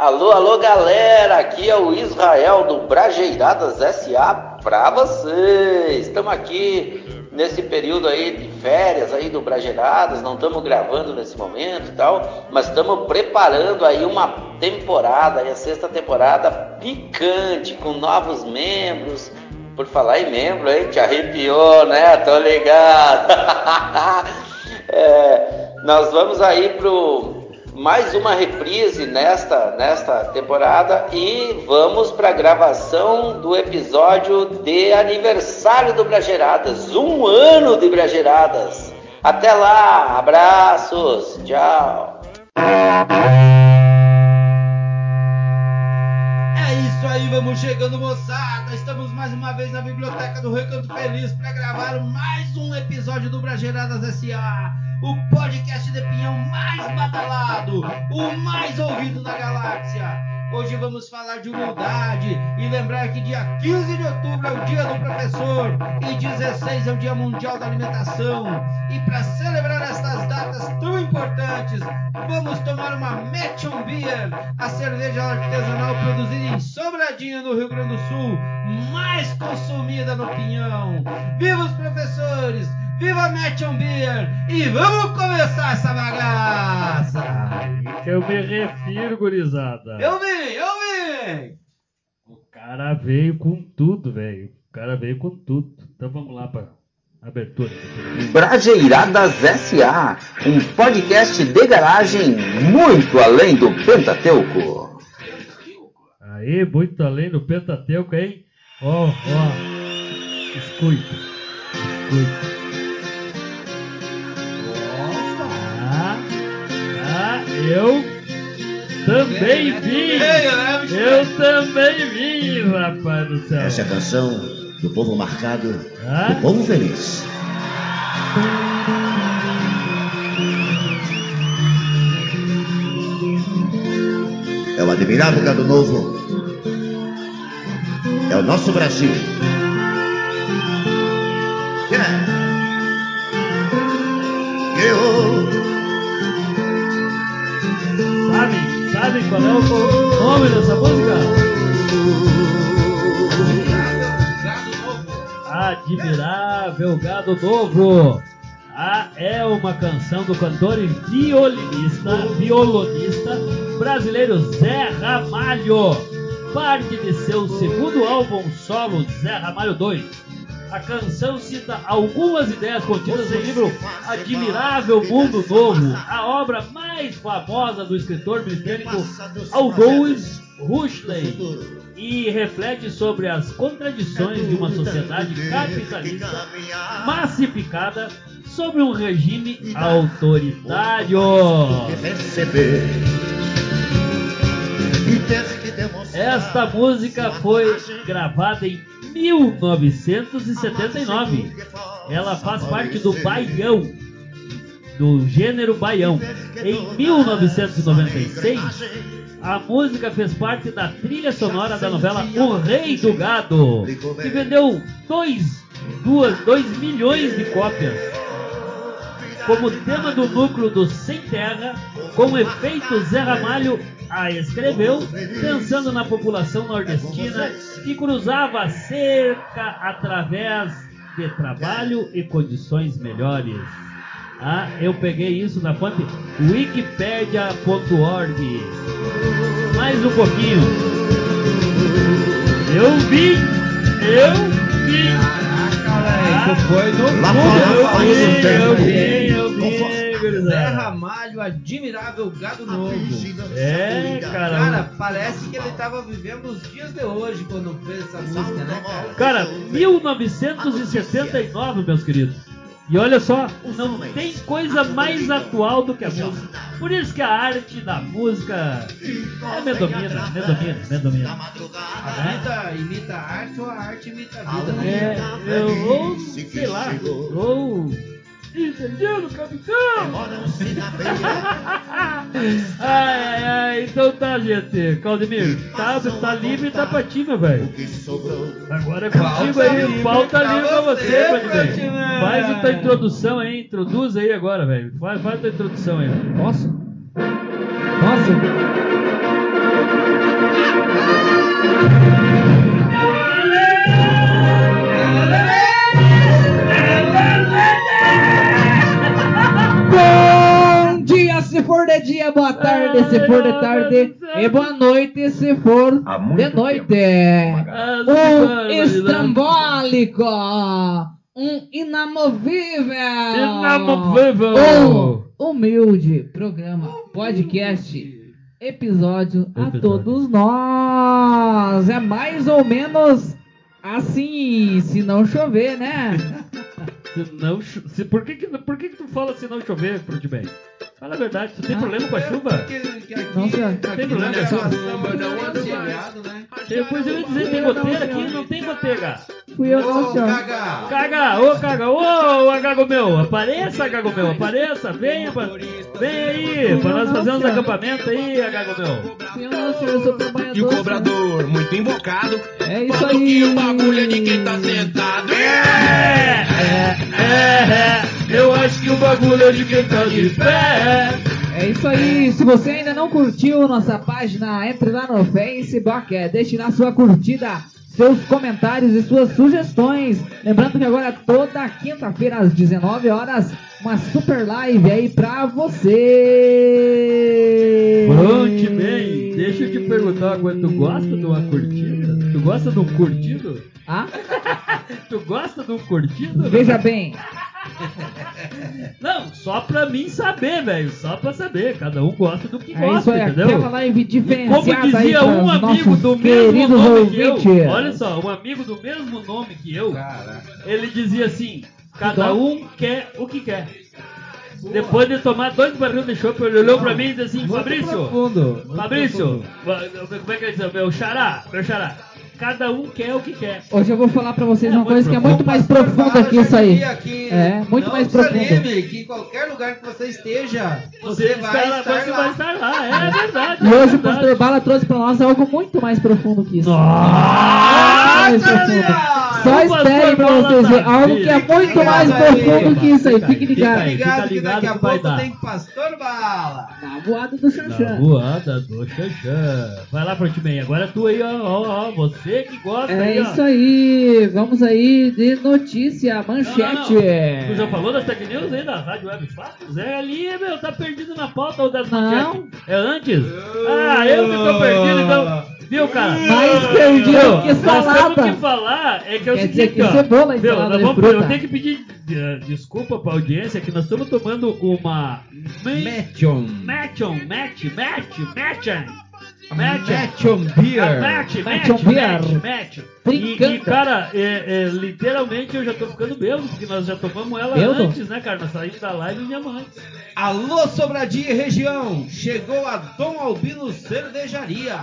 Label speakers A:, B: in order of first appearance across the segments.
A: Alô, alô, galera! Aqui é o Israel do Brajeiradas SA para vocês. Estamos aqui nesse período aí de férias aí do Brajeiradas, não estamos gravando nesse momento e tal, mas estamos preparando aí uma temporada, aí a sexta temporada picante com novos membros. Por falar em membro, hein? Te arrepiou, né? Tô ligado. é, nós vamos aí pro mais uma reprise nesta, nesta temporada e vamos para a gravação do episódio de aniversário do Brageradas, um ano de Brageradas. Até lá, abraços, tchau.
B: Aí, vamos chegando, moçada. Estamos mais uma vez na biblioteca do Recanto Feliz para gravar mais um episódio do Brageradas SA o podcast de pinhão mais badalado, o mais ouvido da galáxia. Hoje vamos falar de humildade e lembrar que dia 15 de outubro é o dia do professor e 16 é o dia mundial da alimentação. E para celebrar estas datas tão importantes, vamos tomar uma Metron Beer, a cerveja artesanal produzida em Sobradinho, no Rio Grande do Sul, mais consumida no Pinhão. Viva os professores! Viva Matchon Beer! E vamos começar essa bagaça!
C: Eu me refiro, gurizada.
B: Eu vim, eu vim!
C: O cara veio com tudo, velho. O cara veio com tudo. Então vamos lá para abertura.
A: Brajeiradas SA, um podcast de garagem muito além do Pentateuco.
C: Aí, muito além do Pentateuco, hein? Ó, ó. Escuta. Escuta. Eu também vim. Eu também vim, rapaz do céu.
D: Essa é a canção do povo marcado, do povo feliz. É o admirável gado novo. É o nosso Brasil.
C: Nome dessa música? Admirável Gado Novo. Ah, é uma canção do cantor e violinista, violonista brasileiro Zé Ramalho. Parte de seu segundo álbum solo, Zé Ramalho 2 a canção cita algumas ideias contidas no livro Admirável Mundo Novo, a obra mais famosa do escritor britânico Aldous Huxley, e reflete sobre as contradições de uma sociedade capitalista massificada sob um regime autoritário. Esta música foi gravada em 1979. Ela faz parte do baião, do gênero baião. Em 1996, a música fez parte da trilha sonora da novela O Rei do Gado, que vendeu 2 milhões de cópias como tema do núcleo do Sem Terra, com efeito Zé Ramalho a escreveu pensando na população nordestina que cruzava a cerca através de trabalho e condições melhores. Ah, eu peguei isso na fonte wikipedia.org. Mais um pouquinho. Eu vi, eu vi.
B: Caraca, velho, foi no
D: Lá
B: fundo,
D: fora
B: eu vi,
D: um tempo.
C: eu vi, eu vi, gurizada.
B: Ramalho, admirável gado novo.
C: É, cara.
B: Cara, parece que ele tava vivendo os dias de hoje quando fez essa música, né, cara?
C: Cara, 1979, meus queridos. E olha só, não tem coisa mais atual do que a música. Por isso que a arte da música é me domina, me domina, me domina.
B: A vida imita a arte ou a arte imita a vida?
C: É, eu, ou, sei lá, ou. Entendendo, capitão? Demoram-se ai, ai, ai. Então tá, gente. Caldemiro, tá, tá livre tá pra ti, meu velho. Agora é contigo aí.
B: Falta
C: livre pra
B: você, Caldemiro.
C: Faz a tua introdução aí. Introduz aí agora, velho. Faz, faz a tua introdução aí.
E: Posso? Posso?
F: Tarde se for de tarde e boa noite se for de noite. Um estrambólico, um inamovível,
C: Inamovível.
F: um humilde programa, podcast, episódio a todos nós. É mais ou menos assim, se não chover, né?
C: Se não, cho- se, por que, que, por que, que tu fala se não chover, Frudimem? Fala a verdade, tu tem
F: Ah.
C: problema com a chuva?
F: Não, senhor.
C: Tem problema com a chuva?
F: né?
C: Depois eu ia dizer, tem goteira aqui, não tem goteira.
F: Fui eu não, senhor.
C: Caga, ô caga, ô Agago meu, apareça Agago meu, apareça, venha, vem aí, pra nós fazermos acampamento aí, Agago meu.
F: Fui eu não, senhor. Eu sou trabalhador.
G: E o cobrador, muito invocado,
F: É isso aí.
G: que o bagulho é de quem tá sentado.
C: É, bagulho é de quem tá de pé.
F: É isso aí. Se você ainda não curtiu nossa página, entre lá no Facebook, é, deixe lá sua curtida, seus comentários e suas sugestões. Lembrando que agora toda quinta-feira às 19 horas, uma super live aí pra você.
C: Pronto, bem, deixa eu te perguntar uma coisa, tu gosta de uma curtida? Tu gosta de um curtido?
F: Ah,
C: Tu gosta de um curtido?
F: veja bem.
C: Não, só pra mim saber, velho, só pra saber, cada um gosta do que
F: É
C: gosta,
F: isso aí,
C: entendeu?
F: aquela live
C: E como
F: diferenciada aí
C: dizia um amigo do mesmo nome que eu,
F: ouvintes.
C: olha só, um amigo do mesmo nome que eu, ele dizia assim, cada um quer o que quer. Depois de tomar dois barris de chopp, ele olhou pra mim e disse assim, Fabrício,
F: Profundo.
C: Fabrício, va- como é que ele diz? Meu xará, meu xará, cada um quer o que quer.
F: Hoje eu vou falar pra vocês
C: É
F: uma coisa que é muito mais profunda que isso aí.
B: dizia que
F: É, muito
B: não
F: mais
B: desanime,
F: profundo.
B: que em qualquer lugar que você esteja,
C: Você,
B: você, vai
C: lá,
B: estar
C: você
B: lá.
C: vai estar lá, é verdade.
F: E
C: é
F: hoje o
C: verdade.
F: Pastor Bala trouxe pra nós algo muito mais profundo que isso.
C: Nossa,
F: mais.
B: Senhora!
F: Só
C: O
F: esperem pra vocês verem algo que é muito mais
B: ligado aí.
F: profundo que isso aí.
C: Fica
F: ligados.
C: aí.
B: Ligado que
C: ligado
B: daqui a pouco
C: dar.
B: tem Pastor Bala.
F: Na voada do
C: Na
F: Xanxã.
C: voada do Xanxã. Vai lá, Frontman. Agora tu aí, ó, ó, ó. Você que gosta
F: É
C: aí, ó.
F: isso aí. Vamos aí de notícia, manchete.
C: Tu já falou das tech news aí da Rádio Web Fatos? É ali, meu, tá perdido na pauta ou das
F: Não.
C: manchetes? É antes? Ah, eu que tô perdido, então. Viu, cara?
F: Mais perdido que
C: Nós
F: salada.
C: temos que falar é que é o
F: Quer dizer
C: seguinte,
F: que
C: ó.
F: cebola
C: Viu,
F: ensalada
C: nós
F: de
C: vamos,
F: fruta.
C: eu tenho que pedir eh, desculpa pra audiência que nós estamos tomando uma...
B: Matchon.
C: Matchon, match, match, matchon. Match.
B: Matchon
C: Ah,
B: Beer.
C: Match,
F: Match
C: match,
F: on beer.
C: match, match. E, e, cara, é, é, literalmente eu já tô ficando bêbado, porque nós já tomamos ela antes, né, cara? Nós saímos da live um dia antes.
B: Alô Sobradinho e região, chegou a Dom Albino Cervejaria.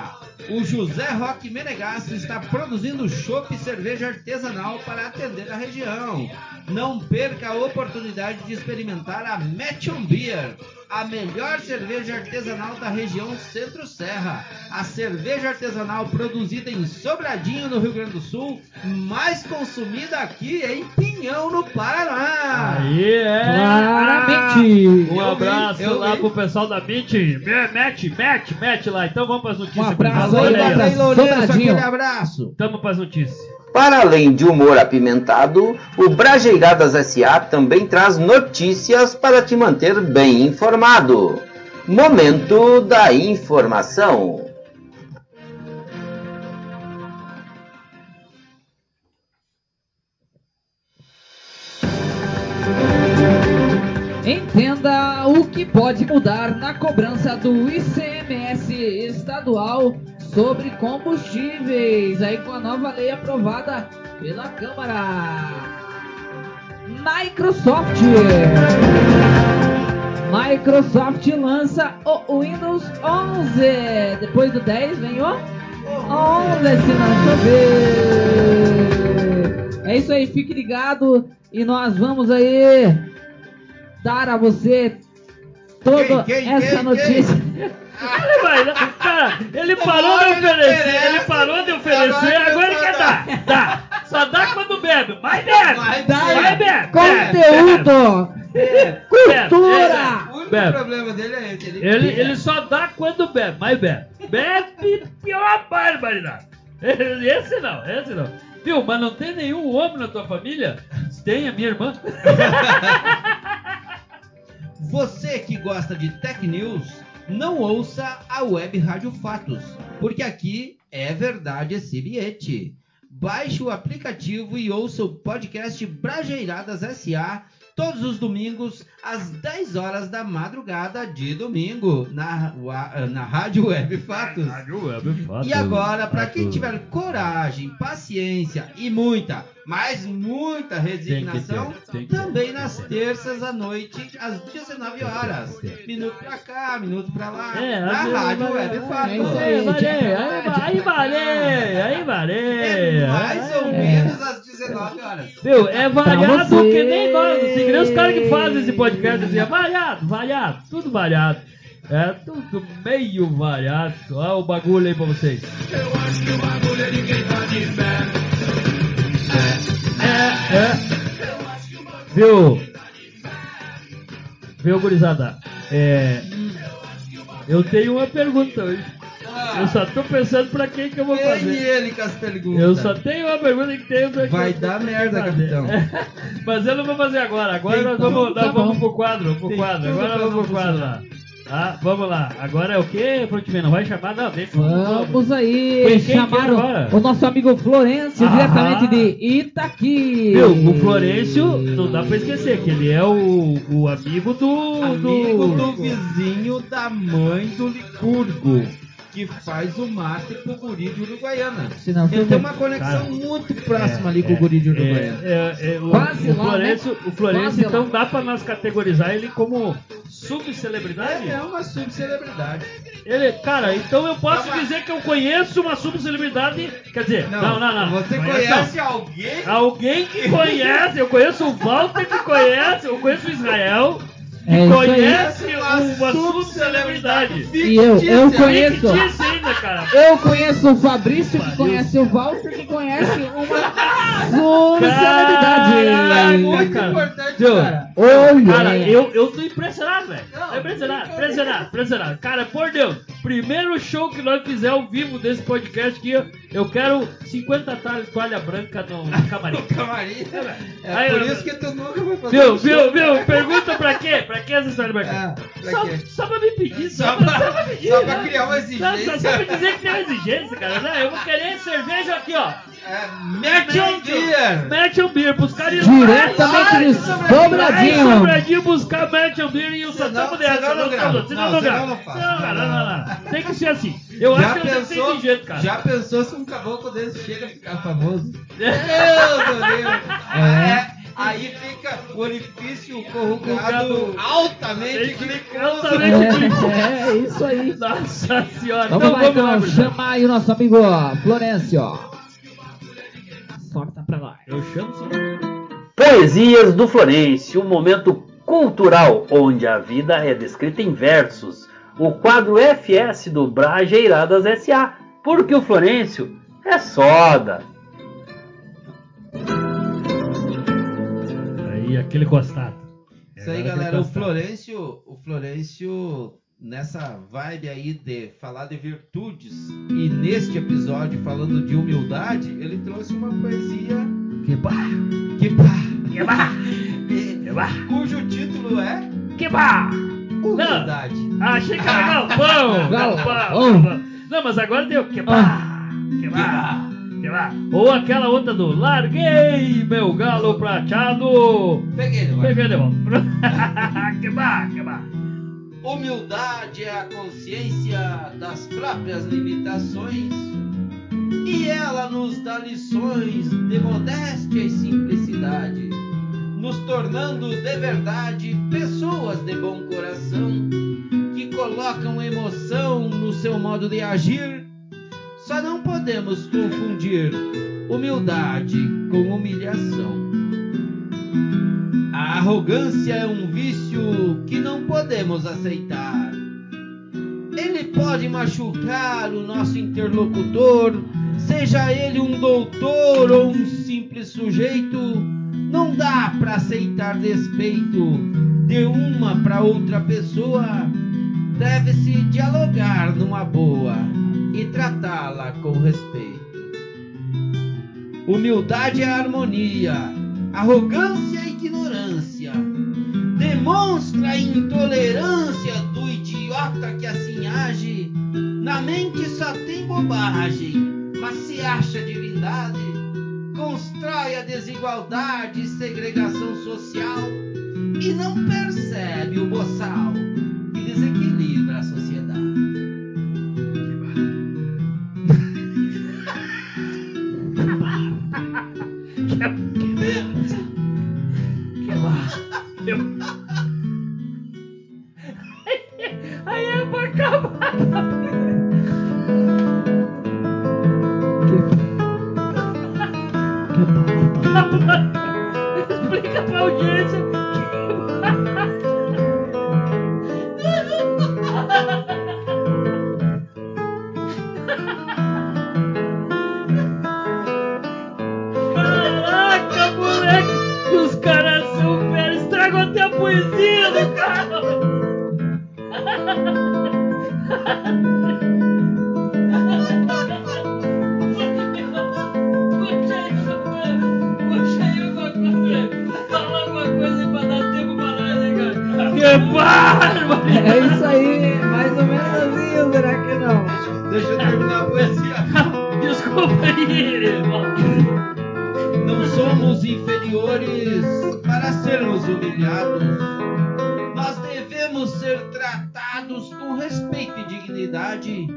B: O José Roque Menegasso está produzindo chopp e cerveja artesanal para atender a região. Não perca a oportunidade de experimentar a Matchon Beer, a melhor cerveja artesanal da região Centro-Serra. A cerveja artesanal produzida em Sobradinho, no Rio Grande do Sul, mais consumida aqui em Pinhão, no Paraná.
C: Aí é.
F: Claramente.
C: Um
B: Eu
C: abraço
B: vi, eu
C: lá
B: vi.
C: pro pessoal da Meet. Me- Match, match, match lá. Então vamos pras notícias.
F: Um abraço aí, um.
B: Lourenço,
F: Sobradinho.
B: aquele abraço.
C: Tamo pras notícias.
A: Para além de humor apimentado, o Brajeiradas SA também traz notícias para te manter bem informado. Momento da informação.
F: Entenda o que pode mudar na cobrança do ICMS estadual sobre combustíveis, aí com a nova lei aprovada pela Câmara. Microsoft. Microsoft lança o Windows 11. Depois do 10 vem o 11, se não chover. É isso aí, fique ligado e nós vamos aí dar a você toda
B: Quem, quem,
F: essa
B: quem,
F: notícia.
C: Ele vai, cara, ele parou de oferecer,
B: oferece,
C: ele parou de oferecer,
B: agora
C: agora ele quer dar. Dá. Só dá quando bebe. Mas bebe.
B: Mas.
C: Vai bebe.
F: Conteúdo!
C: Bebe.
F: Cultura!
B: O único
C: Bebe.
B: problema dele é esse. Ele,
C: Ele, ele só dá quando bebe, mas bebe. Bebe pior barbaridade. Esse não, esse não. Viu, mas não tem nenhum homem na tua família? Tem a minha irmã.
B: Você que gosta de Tech News, não ouça a Web Rádio Fatos, porque aqui é verdade esse bilhete. Baixe o aplicativo e ouça o podcast Brajeiradas SA todos os domingos às 10 horas da madrugada de domingo na, na Rádio Web Fatos.
C: Rádio Web Fatos.
B: E agora, para quem tiver coragem, paciência e muita, mas muita resignação,
C: ter,
B: também nas terças à noite, às 19 horas. Minuto pra cá, minuto pra lá,
C: É,
B: na Rádio
C: vai-
B: Web
F: é
B: Fatos.
F: isso
C: Aí, valeu, aí, va- aí valeu, aí valeu.
B: É mais ou
F: É.
B: menos às 19 horas.
C: Viu? É variado
F: você.
C: que nem nós, assim, que nem os caras que fazem esse podcast assim, é variado, variado, tudo variado. É tudo meio variado. Olha o bagulho aí pra vocês.
E: Eu acho que o bagulho é de quem tá de fé.
C: É, é. Viu? Viu, gurizada? É. Eu tenho uma pergunta hoje. Eu só tô pensando pra quem que eu vou
B: Vem
C: fazer.
B: ele com as perguntas.
C: Eu só tenho uma pergunta que tenho pra
B: Vai
C: que-
B: dar merda,
C: fazer.
B: capitão.
C: Mas eu não vou fazer agora. Agora nós vamos,
B: tudo,
C: nós
B: tá
C: vamos pro quadro, pro
B: Tem
C: quadro. Agora vamos pro quadro lá. Tá, vamos lá. Agora é o quê, Frontman? Não vai chamar? Não, deixa.
F: Vamos aí,
C: que
F: chamaram
C: agora?
F: o nosso amigo Florencio,
C: Ah.
F: diretamente de Itaqui.
C: Viu, o Florencio, não dá pra esquecer que ele é o, o amigo do.
B: Amigo do vizinho da mãe do Licurgo, que faz o mate pro guri de Uruguaiana.
F: Não
B: Ele tem uma conexão
C: Cara,
B: muito próxima ali com o guri de
C: É,
B: Uruguaiana.
C: é, é, o,
F: Quase
C: o
F: lá,
C: Florencio,
F: né?
C: o Florencio
F: Quase
C: então
F: lá.
C: dá pra nós categorizar ele como subcelebridade?
B: É, é uma subcelebridade.
C: Ele, cara, então eu posso
B: Não,
C: dizer que eu conheço uma subcelebridade. Quer dizer, não, não, não.
B: Você
C: Conheço
B: conhece alguém?
C: não. Alguém que conhece, eu conheço o Walter que conhece, eu conheço o Israel
F: É
C: conhece
B: Uma
C: uma subcelebridade.
F: E eu, eu conheço.
C: Ainda, cara.
F: Eu conheço o Fabrício, que conhece o Walter, que conhece uma subcelebridade.
C: Caraca,
B: Muito
C: cara.
B: importante, cara.
F: Olha.
C: Cara, eu, eu tô impressionado, velho. É impressionado, impressionado, impressionado. Cara, por Deus, primeiro show que nós fizemos ao vivo desse podcast aqui, eu quero 50 talhas toalha branca no, no camarim.
B: Camarim. É
C: Aí,
B: por
C: eu-
B: isso que tu nunca vai fazer
C: Viu,
B: um
C: viu,
B: show.
C: viu? Pergunta pra quê? Pra que essa história branca?
B: Ah, pra
C: Só,
B: quê?
C: só pra me pedir, só,
B: Só
C: pra,
B: pra-
C: só pra pedir.
B: só pra
C: né?
B: criar uma
C: Só,
B: exigência.
C: só, só pra dizer que tem uma exigência, cara. Não, eu vou querer cerveja aqui, ó.
B: É, Mete um beer.
C: Mete um beer, buscar em
F: Diretamente de Sobradinho.
C: Sobradinho buscar Match and Beer e o Santamo dessa.
B: senão não
C: não,
B: grava.
C: não, senão
B: Não,
C: não grava.
B: não.
C: Não, cara, não, não, não. Tem que ser assim. Eu
B: Já
C: acho que
B: pensou,
C: desse jeito, cara.
B: já pensou se um caboclo desse chega a ficar famoso? Meu Deus! É, aí fica o orifício corrugado
C: Corrugado.
B: altamente
C: Tem
B: glicoso.
C: altamente-
F: É, é isso aí.
C: Nossa senhora.
F: Vamos
C: então
F: lá,
C: vamos
F: então,
C: lá,
F: aí o nosso amigo Florencio. Solta pra lá.
C: Eu chamo.
H: Poesias do Florencio, um momento cultural onde a vida é descrita em versos. O quadro FS do Brajeiradas SA, porque o Florencio é soda.
C: Aí, aquele costado.
B: Isso aí, galera. O. Florencio, o Florencio, nessa vibe aí de falar de virtudes e neste episódio falando de humildade, ele trouxe uma poesia
C: Que bah,
B: que pá,
C: que
B: e-
C: que bah,
B: cujo título é
C: que bah.
B: Humildade.
C: Ah, achei que era galpão.
F: Galpão.
C: Não, mas agora deu que bah, que bah, que bah. Ou aquela outra do larguei meu galo prateado.
B: Peguei ele agora.
C: Peguei de volta. que que bah.
B: Humildade é a consciência das próprias limitações e ela nos dá lições de modéstia e simplicidade, nos tornando de verdade pessoas de bom coração que colocam emoção no seu modo de agir. Só não podemos confundir humildade com humilhação. A arrogância é um que não podemos aceitar. Ele pode machucar o nosso interlocutor, seja ele um doutor ou um simples sujeito. Não dá para aceitar despeito de uma para outra pessoa. Deve-se dialogar numa boa e tratá-la com respeito. Humildade é harmonia, arrogância ignorância demonstra a intolerância do idiota que assim age. Na mente só tem bobagem, mas se acha divindade. Constrói a desigualdade e segregação social e não percebe o boçal.
F: Não
B: somos inferiores para sermos humilhados. Nós devemos ser tratados com respeito e dignidade,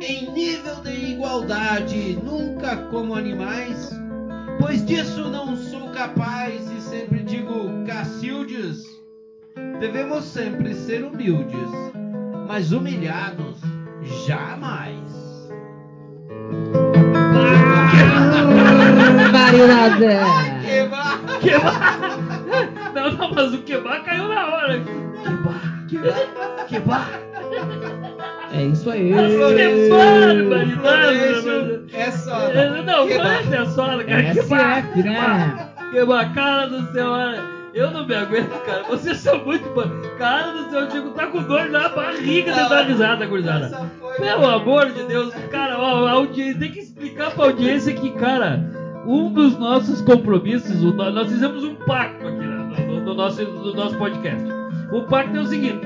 B: em nível de igualdade, nunca como animais, pois disso não sou capaz e sempre digo Cacildes. Devemos sempre ser humildes, mas humilhados jamais.
F: Barbaridade!
B: Que ba-
C: Quebar! Não, não, mas o quebar caiu na hora. Quebar, quebar.
F: É isso aí.
C: Que barbaridade!
B: É só.
C: É, Não,
B: Que
C: Florencio é só, cara. Quebar,
F: SF, né?
C: quebar, cara do céu, olha. Eu não me aguento, cara. Vocês são muito. Cara do céu, Diego tá com dor na barriga de dar risada, gurizada. Pelo amor de Deus, cara, ó, a audi- tem que explicar pra audiência que, cara, um dos nossos compromissos, o nós fizemos um pacto aqui né, no, no- no nosso, no nosso podcast. O pacto é o seguinte: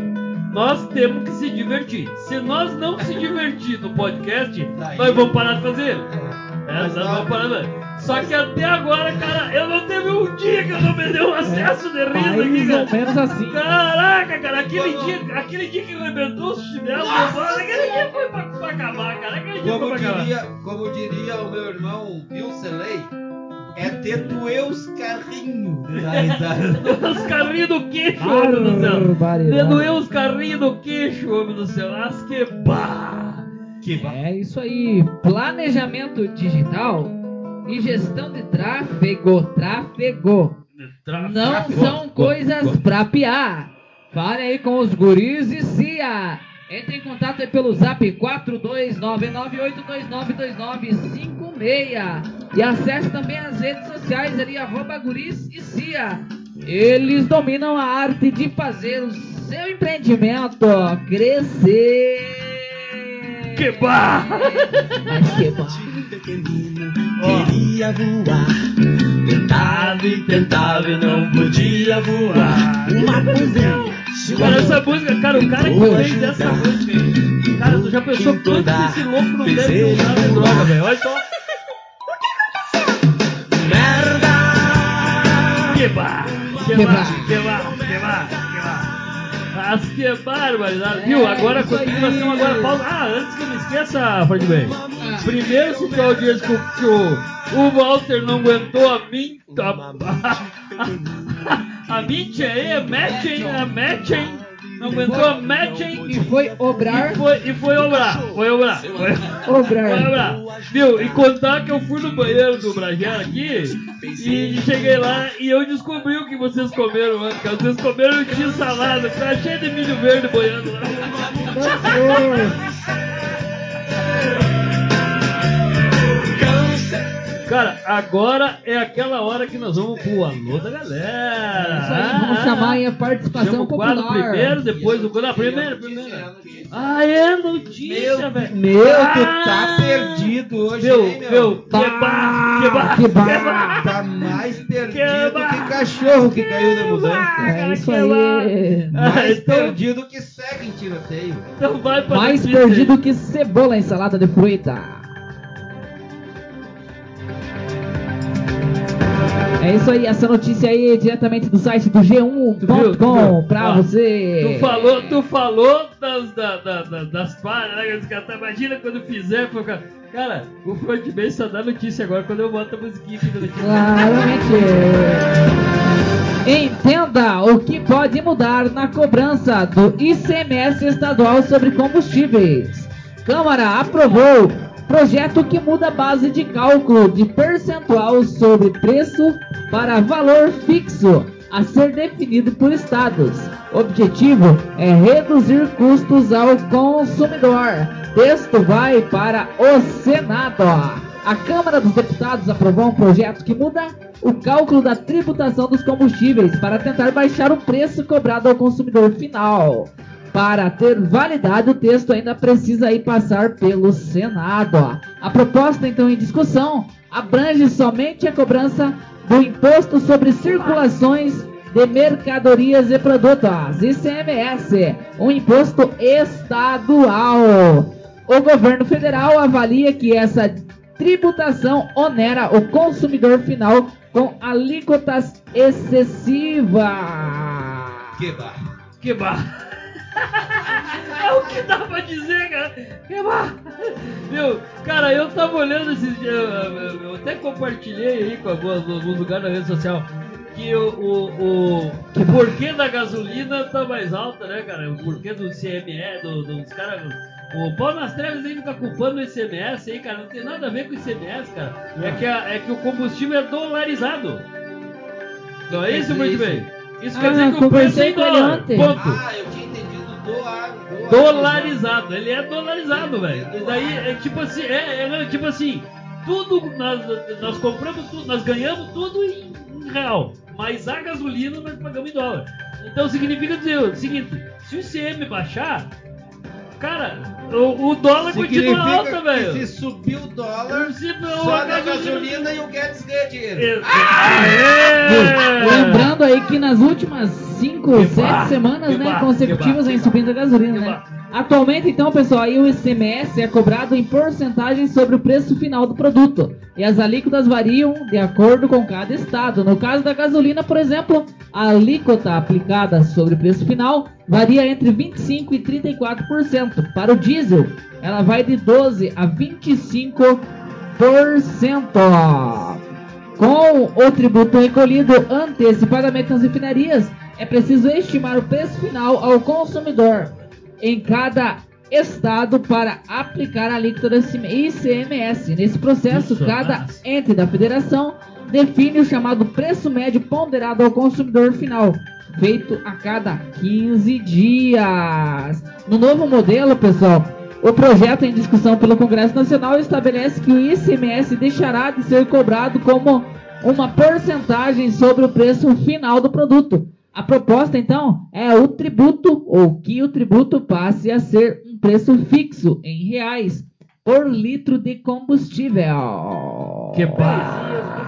C: nós temos que se divertir. Se nós não se divertir no podcast,
B: Daí-
C: nós vamos parar de fazer. É,
B: Mas
C: nós vamos parar de fazer. Só que até agora, cara, eu não teve um dia que eu não me deu um acesso de riso aqui, cara.
F: menos assim.
C: Caraca, cara, aquele dia, aquele dia que arrebentou os chinelos, aquele dia foi pra, pra acabar, cara. Aquele dia foi
B: Como
C: pra acabar.
B: diria, como diria o meu irmão Bill Selei, é ter doer os carrinhos.
C: Os carrinhos do queixo, homem do céu. De doer os carrinhos do queixo, homem do céu. As que pá.
B: Que ba-
F: É isso aí. Planejamento digital e gestão de tráfego. Tráfego. Não são coisas pra piar. Fale aí com os guris e CIA. Entre em contato aí pelo zap 42998292956 e acesse também as redes sociais ali, arroba guris e CIA. Eles dominam a arte de fazer o seu empreendimento crescer.
C: Que pá.
F: Mas que bom.
E: Queria voar. Tentava e tentava e não podia voar. Uma coisinha
C: Cara, essa música, cara, o cara que fez essa música aí. Cara, tu já pensou quanto que esse louco não deve usado de droga, velho? Olha só.
E: merda.
C: Que bar, que
F: Que
C: bar. que barbaridade. Viu?
F: É,
C: Agora, nós
F: aí.
C: temos agora pausa. Ah, antes que eu me esqueça, Fred Bem. Primeiro citou a audiência que, o- que o, o Walter não aguentou a mim. A, a, a Mitch aí, a matching, a matching. Não aguentou a matching
F: E foi obrar.
C: e foi, e foi obrar. Foi obrar. Foi, foi
F: Obrar.
C: obrar. Viu? E contar que eu fui no banheiro do Bragera aqui e cheguei lá e eu descobri o que vocês comeram antes. Vocês comeram tinha salada, tá cheio de milho verde boiando lá. Cara, agora é aquela hora que nós vamos pro alô da galera.
F: Isso aí, vamos chamar aí a
C: Chama
F: participação
C: o quadro
F: popular.
C: primeiro, depois o quadro. Ah, primeiro, primeiro. Ah, é notícia, velho.
B: Meu, tu
C: Ah!
B: tá perdido. hoje,
C: Meu,
B: hein, meu?
C: meu, que bar, que bar,
F: que
C: que
F: bar.
C: bar.
B: Tá mais perdido
C: Que
B: que cachorro que caiu da mudança.
F: É isso
C: que
F: aí.
B: Mais
C: então,
B: perdido que segue em tiroteio.
C: então vai pra
F: Mais perdido que cebola em salada de fruta. É isso aí, essa notícia aí é diretamente do site do
C: Tu viu, tu
F: G1.com
C: viu?
F: pra
C: Ó,
F: você.
C: Tu falou, tu falou das, da, da, da- das palhas, né? Caras, imagina quando fizer, cara. Cara, o frontman só dá notícia agora quando eu boto a musiquinha aqui da notícia.
F: Claramente. Entenda o que pode mudar na cobrança do ICMS estadual sobre combustíveis. Câmara aprovou projeto que muda a base de cálculo de percentual sobre preço para valor fixo a ser definido por estados. Objetivo é reduzir custos ao consumidor. Texto vai para o Senado. A Câmara dos Deputados aprovou um projeto que muda o cálculo da tributação dos combustíveis para tentar baixar o preço cobrado ao consumidor final. Para ter validade, o texto ainda precisa ir passar pelo Senado. A proposta, então, em discussão, abrange somente a cobrança do Imposto sobre Circulações de Mercadorias e Produtos, ICMS, um imposto estadual. O governo federal avalia que essa tributação onera o consumidor final com alíquotas excessivas.
B: Que bar.
C: Que bar. É o que dá pra dizer, cara. Que. Meu, cara, eu tava olhando esses dias, eu, até compartilhei aí com alguns lugares na rede social. Que o, o, o, o porquê da gasolina tá mais alta, né, cara? O porquê do CME, do, dos caras. O pau nas trevas aí fica culpando o ICMS aí, cara. Não tem nada a ver com o ICMS, cara. É que, a- é que o combustível é dolarizado. Não é isso, muito bem? Isso
F: Ah,
C: quer dizer que o preço é em dólar. Ponto.
B: Ah, eu tinha
C: Dolarizado, ele é dolarizado, velho. E daí é tipo assim, é, é, não, tipo assim, tudo nós, nós compramos tudo, nós ganhamos tudo em, em real, mas a gasolina nós pagamos em dólar. Então significa dizer o seguinte, se o ICM baixar, cara, o, o dólar continua alto,
B: Significa
C: velho.
B: se subir o dólar,
C: Se
B: só
C: a
B: da gasolina e o Guedes ganha dinheiro.
C: Aê!
F: Lembrando aí que nas últimas 5,
C: Que
F: 7
C: bar,
F: semanas
C: que
F: né, consecutivas vem subindo a gasolina,
C: que
F: né? Atualmente, então, pessoal, aí o ICMS é cobrado em porcentagem sobre o preço final do produto. E as alíquotas variam de acordo com cada estado. No caso da gasolina, por exemplo, a alíquota aplicada sobre o preço final varia entre 25% e 34%. Para o diesel, ela vai de 12% a 25%. Com o tributo recolhido antecipadamente nas refinarias, é preciso estimar o preço final ao consumidor em cada estado para aplicar a alíquota do ICMS. Nesse processo,
C: Isso,
F: cada ente da federação define o chamado preço médio ponderado ao consumidor final, feito a cada 15 dias. No novo modelo, pessoal, o projeto em discussão pelo Congresso Nacional estabelece que o ICMS deixará de ser cobrado como uma porcentagem sobre o preço final do produto. A proposta, então, é o tributo, ou que o tributo passe a ser um preço fixo em reais por litro de combustível.
C: Que.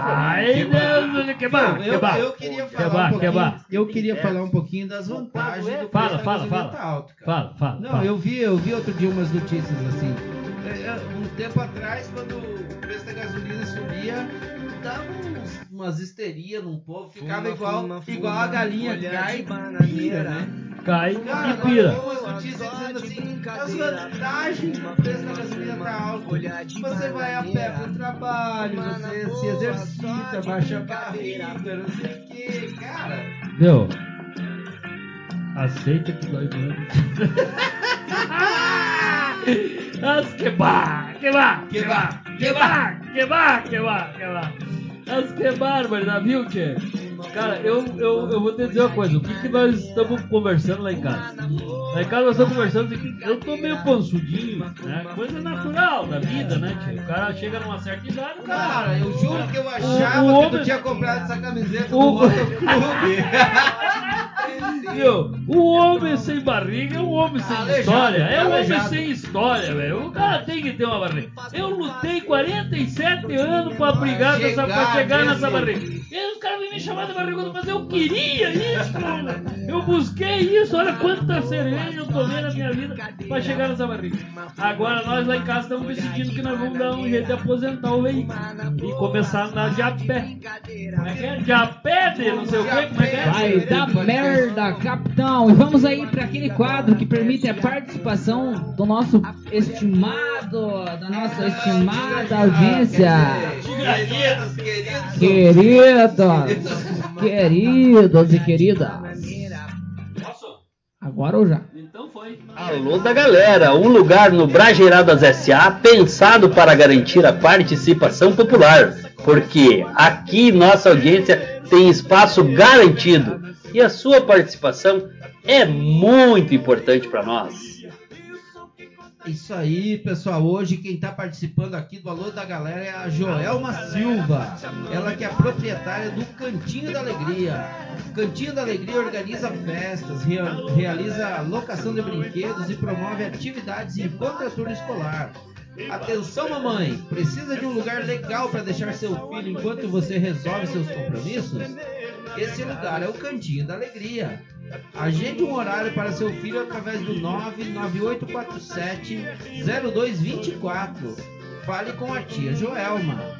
C: Ai, Deus, que bar,
B: eu,
C: que
B: eu queria
C: Que
B: falar
C: bar,
B: um
C: que
B: pouquinho.
C: bar.
B: Eu queria falar um pouquinho das vantagens do preço
C: Fala,
B: da
C: fala,
B: gasolina
C: fala.
B: tá alto, cara.
C: Fala, fala.
B: Não,
C: fala.
B: eu vi, eu vi outro dia umas notícias assim. É, é, Um tempo atrás, quando o preço da gasolina subia, dava uns- umas histerias num povo, ficava
E: Fuma,
B: igual,
E: fuma,
B: igual
E: fuma,
B: a galinha cai e pira, né?
C: Cai
B: Cara,
C: e pira.
B: umas notícias dizendo assim, as vantagens do preço da gasolina tá alto. Você vai a pé pro trabalho, você se exercita, baixa a barriga, não sei o que, cara.
C: Meu, aceita que dói menos. As quebar, quebar, quebar, quebar, quebar, quebar, quebar. As que barbaridade, viu que? Cara, eu, eu, eu vou te dizer uma coisa, o que, que nós estamos conversando lá em casa? Lá em casa nós estamos conversando aqui, eu tô meio pansudinho, né? Coisa natural da vida, né, tio? O cara chega numa certa idade, o cara.
B: Cara, eu juro que eu achava
C: o
B: que
C: homem-
B: tu tinha comprado essa camiseta
C: O-
B: do Motoclube.
C: O homem sem barriga é um homem sem
B: Aleijado,
C: história. É um homem sem história, velho. O cara tem que ter uma barriga. Eu lutei 47 anos pra brigar nessa, pra
B: chegar
C: nessa barriga. E os caras vêm me chamar de barrigudo, mas eu queria isso, cara. Eu busquei isso. Olha quanta cerveja eu tomei na minha vida pra chegar nessa barriga. Agora nós lá em casa estamos decidindo que nós vamos dar um jeito de aposentar o veículo e começar a andar de a pé. Como é que é? De a pé, de não sei o quê, como é que é?
F: Vai dar merda, capitão. E vamos aí para aquele quadro que permite a participação do nosso estimado, da nossa estimada audiência.
B: Queridos, queridos.
F: Queridos, queridos e queridas. Agora ou já?
C: Então foi.
H: Alô da galera, um lugar no Brageiradas SA pensado para garantir a participação popular, porque aqui nossa audiência tem espaço garantido e a sua participação é muito importante para nós.
B: Isso aí, pessoal. Hoje quem está participando aqui do Alô da Galera é a Joelma Silva. Ela que é proprietária do Cantinho da Alegria. Cantinho da Alegria organiza festas, rea- realiza locação de brinquedos e promove atividades em contraturno escolar. Atenção, mamãe! Precisa de um lugar legal para deixar seu filho enquanto você resolve seus compromissos? Esse lugar é o Cantinho da Alegria. Agende um horário para seu filho através do 99847-0224. Fale com a tia Joelma.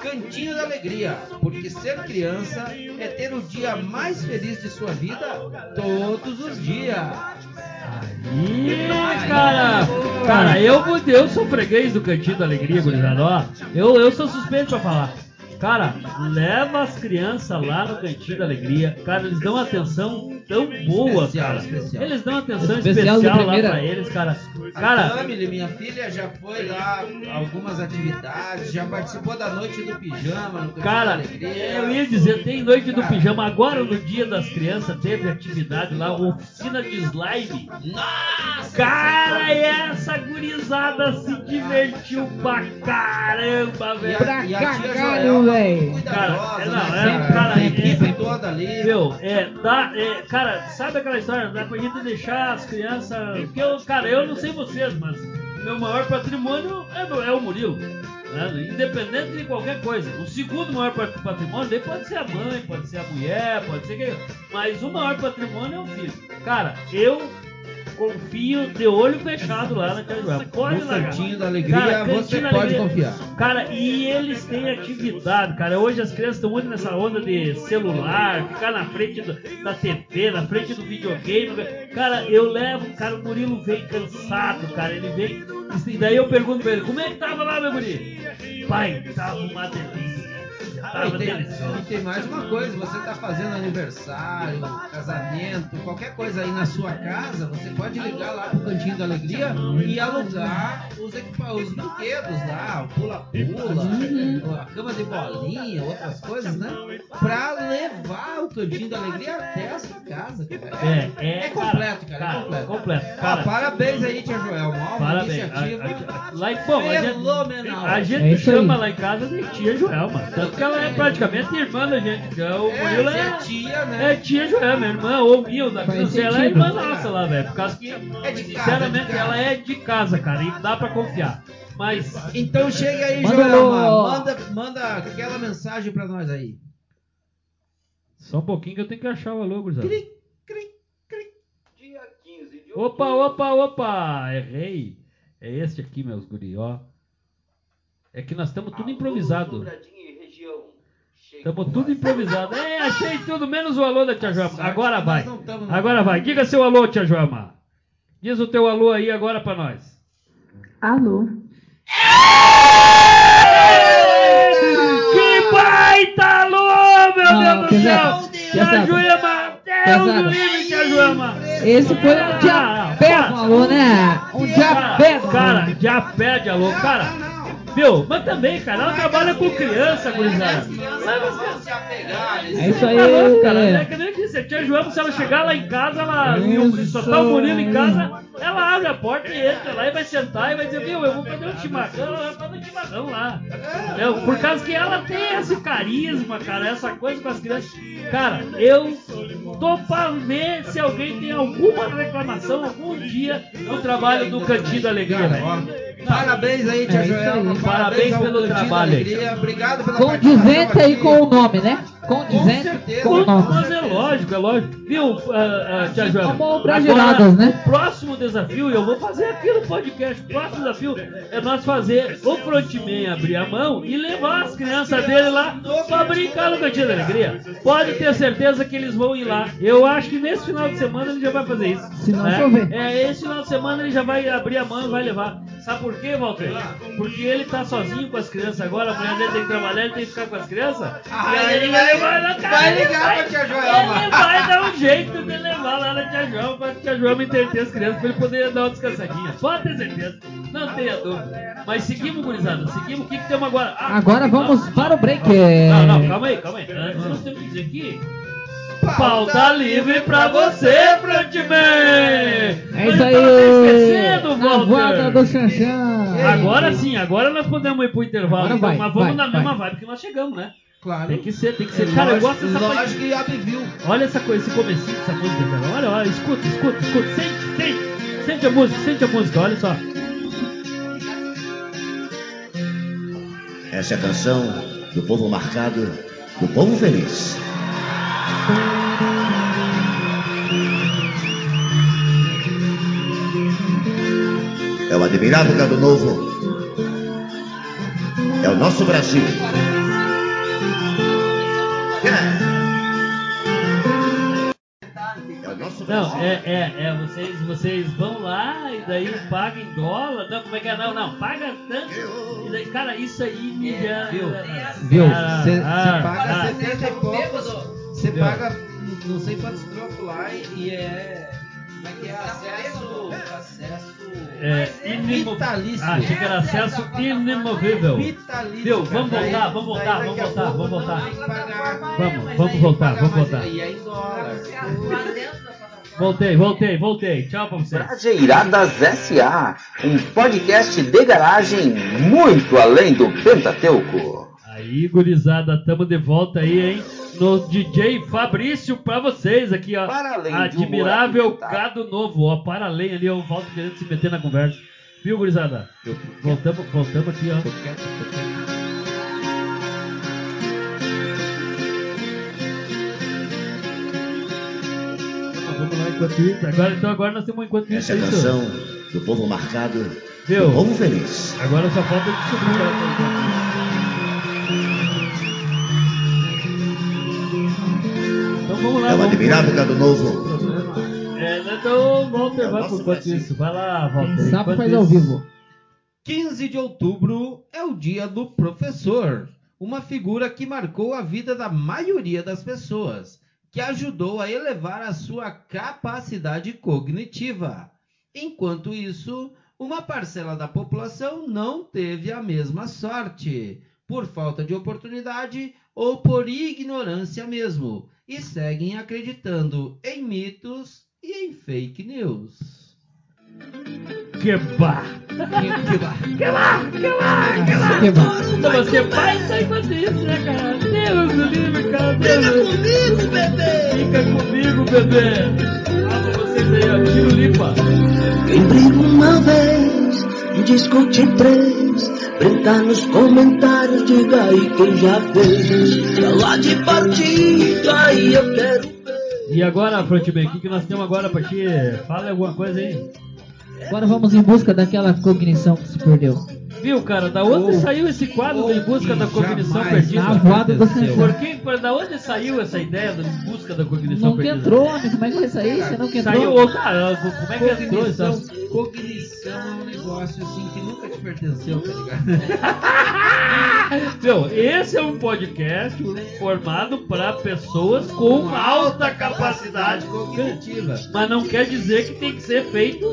B: Cantinho da Alegria, porque ser criança é ter o dia mais feliz de sua vida todos os dias.
C: Ih, cara! Cara, eu, eu sou freguês do Cantinho da Alegria, gurizada. Eu, eu sou suspeito pra falar. Cara, leva as crianças lá no Cantinho da Alegria. Cara, eles dão atenção tão boa,
B: Especial,
C: cara.
B: especial.
C: Eles dão atenção
F: Especial
C: especial, lá pra eles, cara.
B: A
C: Cara,
B: Camille, minha filha, já foi lá algumas atividades, já participou da noite do pijama no
C: Cara, eu ia dizer, tem noite do
B: Cara.
C: pijama. Agora, no dia das crianças, teve atividade lá, oficina de slime.
B: Nossa!
C: Cara, essa gurizada se divertiu pra caramba, velho.
B: a, e a
F: cagalho,
B: Joelma,
F: véi.
B: cuidadosa,
C: Cara, é, não,
B: né,
C: é,
B: cara?
C: cara,
B: a equipe
C: é-
B: toda ali.
C: Meu, é, dá, é, cara, sabe aquela história? Dá pra gente deixar as crianças. Porque eu, cara, eu não sei vocês, mas meu maior patrimônio é, é o Murilo. né? Independente de qualquer coisa. O segundo maior pat- patrimônio daí pode ser a mãe, pode ser a mulher, pode ser quem. Mas o maior patrimônio é o filho. Cara, eu confio de olho fechado lá na Tia Joelma. Pode
B: No. Cantinho da Alegria,
C: Cara,
B: você pode
C: Alegria-
B: confiar.
C: Cara, e eles têm atividade, cara. Hoje as crianças estão muito nessa onda de celular, ficar na frente do- da TV, na frente do videogame. Cara, eu levo, cara, o Murilo vem cansado, cara. Ele vem. E daí eu pergunto pra ele, como é que tava lá, meu guri? Pai, tava uma delícia.
B: Ah, e, tem, e tem mais uma coisa, você está fazendo aniversário, casamento, qualquer coisa aí na sua casa, você pode ligar lá pro Cantinho da Alegria e alugar os, os brinquedos lá, o pula-pula, a cama de bolinha, outras coisas, né? Pra levar o Cantinho da Alegria até a sua casa, cara.
C: É, é,
B: é completo, cara, é completo.
C: completo.
B: Ó,
C: Cara,
B: parabéns aí, tia Joelma. Ó, uma
C: parabéns.
B: iniciativa
C: A- a- lá em, bom, a gente,
B: fenomenal.
C: a gente
F: É isso aí.
C: chama lá em casa de tia Joelma. Tanto que ela é praticamente irmã da gente. Então, o Murilo
B: é,
C: é.
B: é tia, né?
C: É tia Joelma, minha irmã, ou
F: Faz
C: não sei, ela é irmã nossa lá, velho. Por causa que,
B: É de casa,
C: sinceramente,
B: de casa.
C: ela é de casa, cara, e dá pra confiar. Mas,
B: Então chega aí,
F: Manda alô.
B: Manda, manda aquela mensagem pra nós aí.
C: só um pouquinho que eu tenho que achar o alô, gurizada.
B: Cri, cri, cri.
A: Dia 15 de
C: Opa, opa, opa, errei. É este aqui, meus guri, ó. É que nós estamos tudo improvisado. Estamos tudo improvisado. É, achei tudo, menos o alô da tia.
B: Sorte
C: Agora vai. Agora vai. Diga seu alô, tia Joelma. Diz o teu alô aí agora pra nós.
I: Alô?
C: Que baita alô, meu
F: Não,
C: Deus do céu! Tia. Joelma, Deus livre, tia Joelma!
F: Esse foi um
C: Ah,
F: diapé,
C: para.
F: falou, né? Um diapé.
C: Cara, cara, já pede alô. Cara, Viu? Mas também, cara, ela trabalha com criança, gurizada.
F: É isso aí,
C: Tá louco, cara.
F: é.
C: É que nem disse, a tia Joelma, se ela chegar lá em casa, ela, o- só tá o Murilo em casa, ela abre a porta e entra lá e vai sentar e vai dizer, viu, eu vou fazer um chimarrão, ela vai fazer um chimarrão lá. Entendeu? Por causa que ela tem esse carisma, cara, essa coisa com as crianças. Cara, eu tô pra ver se alguém tem alguma reclamação algum dia no trabalho do Cantinho da Alegria,
B: Parabéns aí, tia
F: É
C: Parabéns
B: ao
C: pelo trabalho aí.
B: Alegria. Obrigado pela
F: Condizente
B: participação
F: aí com o nome, né?
B: Com
F: Condizente
B: certeza.
F: com o nome.
C: Mas é lógico, é lógico. Viu, ah, ah, Tia Joana?
F: Como brasileiradas, né?
C: O próximo desafio, eu vou fazer aqui no podcast, o próximo desafio é nós fazer o Frontman abrir a mão e levar as crianças dele lá pra brincar no Cantinho da Alegria. Pode ter certeza que eles vão ir lá. Eu acho que nesse final de semana ele já vai fazer isso.
F: Se não
C: né?
F: chover.
C: É, esse final de semana ele já vai abrir a mão e vai levar. Sabe por quê, Walter? Porque ele tá sozinho com as crianças agora, a mulher dele tem que trabalhar, ele tem que ficar com as crianças.
B: Ah,
C: e aí
B: ele vai-
C: vai, vai,
B: vai ligar pra tia Joelma.
C: Ele vai dar um jeito de levar lá na tia Joelma pra tia Joelma entreter as crianças pra ele poder dar uma descansadinha. Pode ter certeza. Não tenha dúvida. Mas seguimos, gurizada. Seguimos. O que, que temos agora? Ah,
F: Agora vamos para o break.
C: Não, não, calma aí, calma aí. Antes nós temos que dizer aqui. Pauta livre pra você, Frontman!
F: É isso
C: Mas
F: aí.
C: esquecendo, Walter.
F: voada do Xanxan.
C: Agora sim, agora nós podemos ir pro intervalo.
F: Agora
C: então,
F: vai,
C: mas vamos
F: vai,
C: na mesma
F: vai.
C: vibe que nós chegamos, né?
B: Claro.
C: Tem que ser, tem que
B: É
C: ser. Cara, eu
B: lógico-
C: gosto dessa
B: Lógico que abviu.
C: Olha essa coisa, esse comecinho dessa música, cara. Olha, olha, escuta, escuta, escuta. Sente, sente. Sente a música, sente a música, olha só.
D: Essa é a canção do povo marcado, do povo feliz. É o admirável gado novo. É o nosso Brasil.
C: Não, é, é, é, vocês, vocês vão lá e daí pagam em dólar. Não, como é que é? Não, não, paga tanto. E daí, cara, isso aí me já.
B: Viu?
F: Viu?
C: Ah,
B: Você
C: ah,
B: paga
C: ah.
B: 70 e poucos. Você paga não sei quantos trocos lá e, e é. Como é que é? Acesso.
C: É, inimo...
B: Vitalício.
C: Ah, achei que era acesso inamovível.
B: Vitalício. Cara.
C: Vamos voltar, vamos voltar, vamos voltar, vamos voltar. Vamos, vamos voltar, vamos voltar.
B: E é dólar.
C: Voltei, voltei, voltei. Tchau pra vocês.
A: Brajeiradas S.A. Um podcast de garagem muito além do Pentateuco.
C: Aí, gurizada, tamo de volta aí, hein? No DJ Fabrício pra vocês aqui, ó.
A: Para além
C: Admirável
A: apimentado.
C: gado novo, ó. Para além ali, ó. O Walter querendo se meter na conversa. Viu, gurizada? Voltamos, voltamos aqui, ó. Vamos lá enquanto isso. Agora, então agora nós temos um enquanto isso.
D: Essa é a canção do povo marcado,
C: Viu?
D: do povo feliz.
C: Agora só falta descobrir é vamos
D: o
C: vamos-
D: admirável gado novo.
C: É, então
D: É o
C: vai
D: nosso
C: por enquanto
D: Brasil.
C: isso. Vai lá, Walter.
F: Quem sabe faz ao vivo.
B: 15 de outubro é o dia do professor, uma figura que marcou a vida da maioria das pessoas, que ajudou a elevar a sua capacidade cognitiva. Enquanto isso, uma parcela da população não teve a mesma sorte, por falta de oportunidade ou por ignorância mesmo, e seguem acreditando em mitos e em fake news.
C: Que bar.
B: Que bar-
C: Que bar, que bar, que bar.
F: Que bom.
C: Não, mas que pai tá enquanto isso, né, cara? Deus do livre, cara. Fica comigo, bebê. Fica comigo, bebê. Ah, pra vocês aí, ó. Tiro limpa.
E: Quem briga uma vez, discute três. Brinca nos comentários, diga aí quem já fez. Falar de partida, aí eu quero ver.
C: E agora, Frontman, o que, que nós temos agora pra ti? Fala alguma coisa aí.
F: Agora vamos em busca daquela cognição que se perdeu.
C: Viu, cara? Da onde saiu esse quadro do Em Busca da
B: que
C: Cognição Perdida?
F: Na voada do.
C: Por que, da onde saiu essa ideia do Em Busca da Cognição Perdida?
F: entrou, homem. Como é que vai sair? Você nunca
C: Saiu,
F: entrou?
C: ô, cara, como é que entrou isso?
B: Cognição, cognição é um negócio assim que nunca te pertenceu, tá ligado?
C: Meu, esse é um podcast formado para pessoas com alta capacidade cognitiva. Mas não quer dizer que tem que ser feito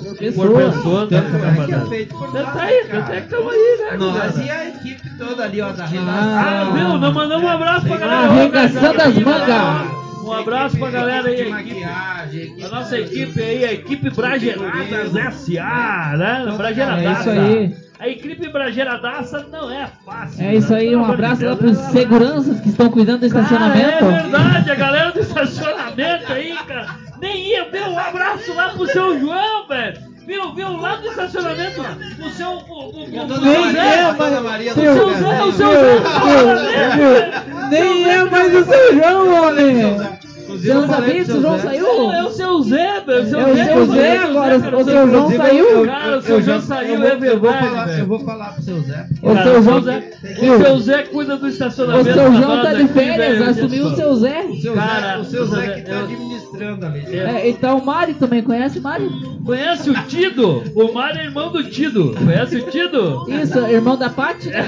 F: Por
C: Por
F: pessoa.
C: pessoas,
B: Tanto
C: né,
B: é que é feito por nós,
C: tá aí,
B: cara.
C: tanto é que estamos aí, né,
B: Nós e a equipe toda ali, ó, da redação.
C: Ah, viu? Não mandamos um abraço pra galera.
F: Arregaçando as
C: aí,
F: mangas.
C: Um abraço pra galera aí,
B: equipe
C: a equipe.
B: maquiagem, equipe
C: A nossa equipe aí, a equipe Brageiradas SA, né?
B: Toda
C: Brageiradaça.
F: É isso aí.
C: A equipe Brageiradaça não é fácil.
F: É isso
C: né?
F: aí, um abraço lá pros
C: é abraço.
F: seguranças que estão cuidando do
C: Cara,
F: estacionamento.
C: é verdade, a galera do estacionamento aí, cara. Nem ia ver um abraço lá pro seu João, velho. Viu, viu, lá do estacionamento, o seu. O, o, o, o,
B: a Dona Maria do
C: O seu
B: Zé.
C: O seu Zé.
F: Nem é mais o seu João, homem.
B: Inclusive, eu falei pro
F: o
B: seu
F: João
B: Zé-
F: saiu?
C: Não, é o seu Zé, velho.
F: É o seu Zé agora, o seu João saiu.
C: Cara, o
B: eu
C: seu João saiu, é verdade.
B: Eu vou falar pro seu Zé.
F: O seu
C: o
F: João,
C: Zé,
F: viu?
C: o seu Zé cuida do
F: O
C: estacionamento.
F: seu
C: pra
F: João tá de férias,
C: velho,
F: assumiu o seu Zé.
B: O seu Zé, o seu
C: o
B: Zé
C: Zé-
B: que tá
C: eu-
B: administrando ali.
C: É.
F: É, então o Mário também conhece o Mário?
C: Conhece o Tido? O Mário é irmão do Tido. Conhece o Tido?
F: Isso, irmão da Paty?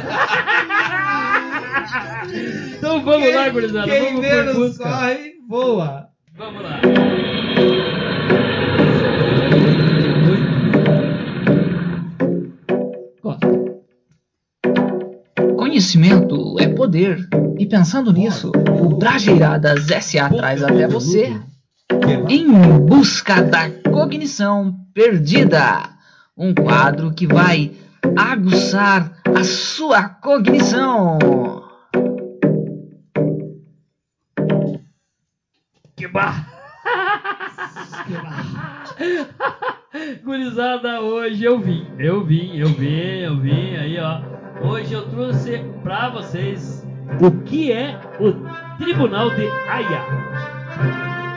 C: Então vamos lá, gurizada.
B: Quem
C: Vamos por
B: menos
C: busca.
B: corre, voa.
C: Vamos lá.
F: Gosto.
I: Conhecimento é poder. E pensando nisso, o Brajeiradas SA traz até você Em Busca da Cognição Perdida. Um quadro que vai aguçar a sua cognição.
C: Que bar... Gurizada, hoje eu vim, eu vim, eu vim, eu vim, aí ó. Hoje eu trouxe pra vocês o que é o Tribunal de Haia.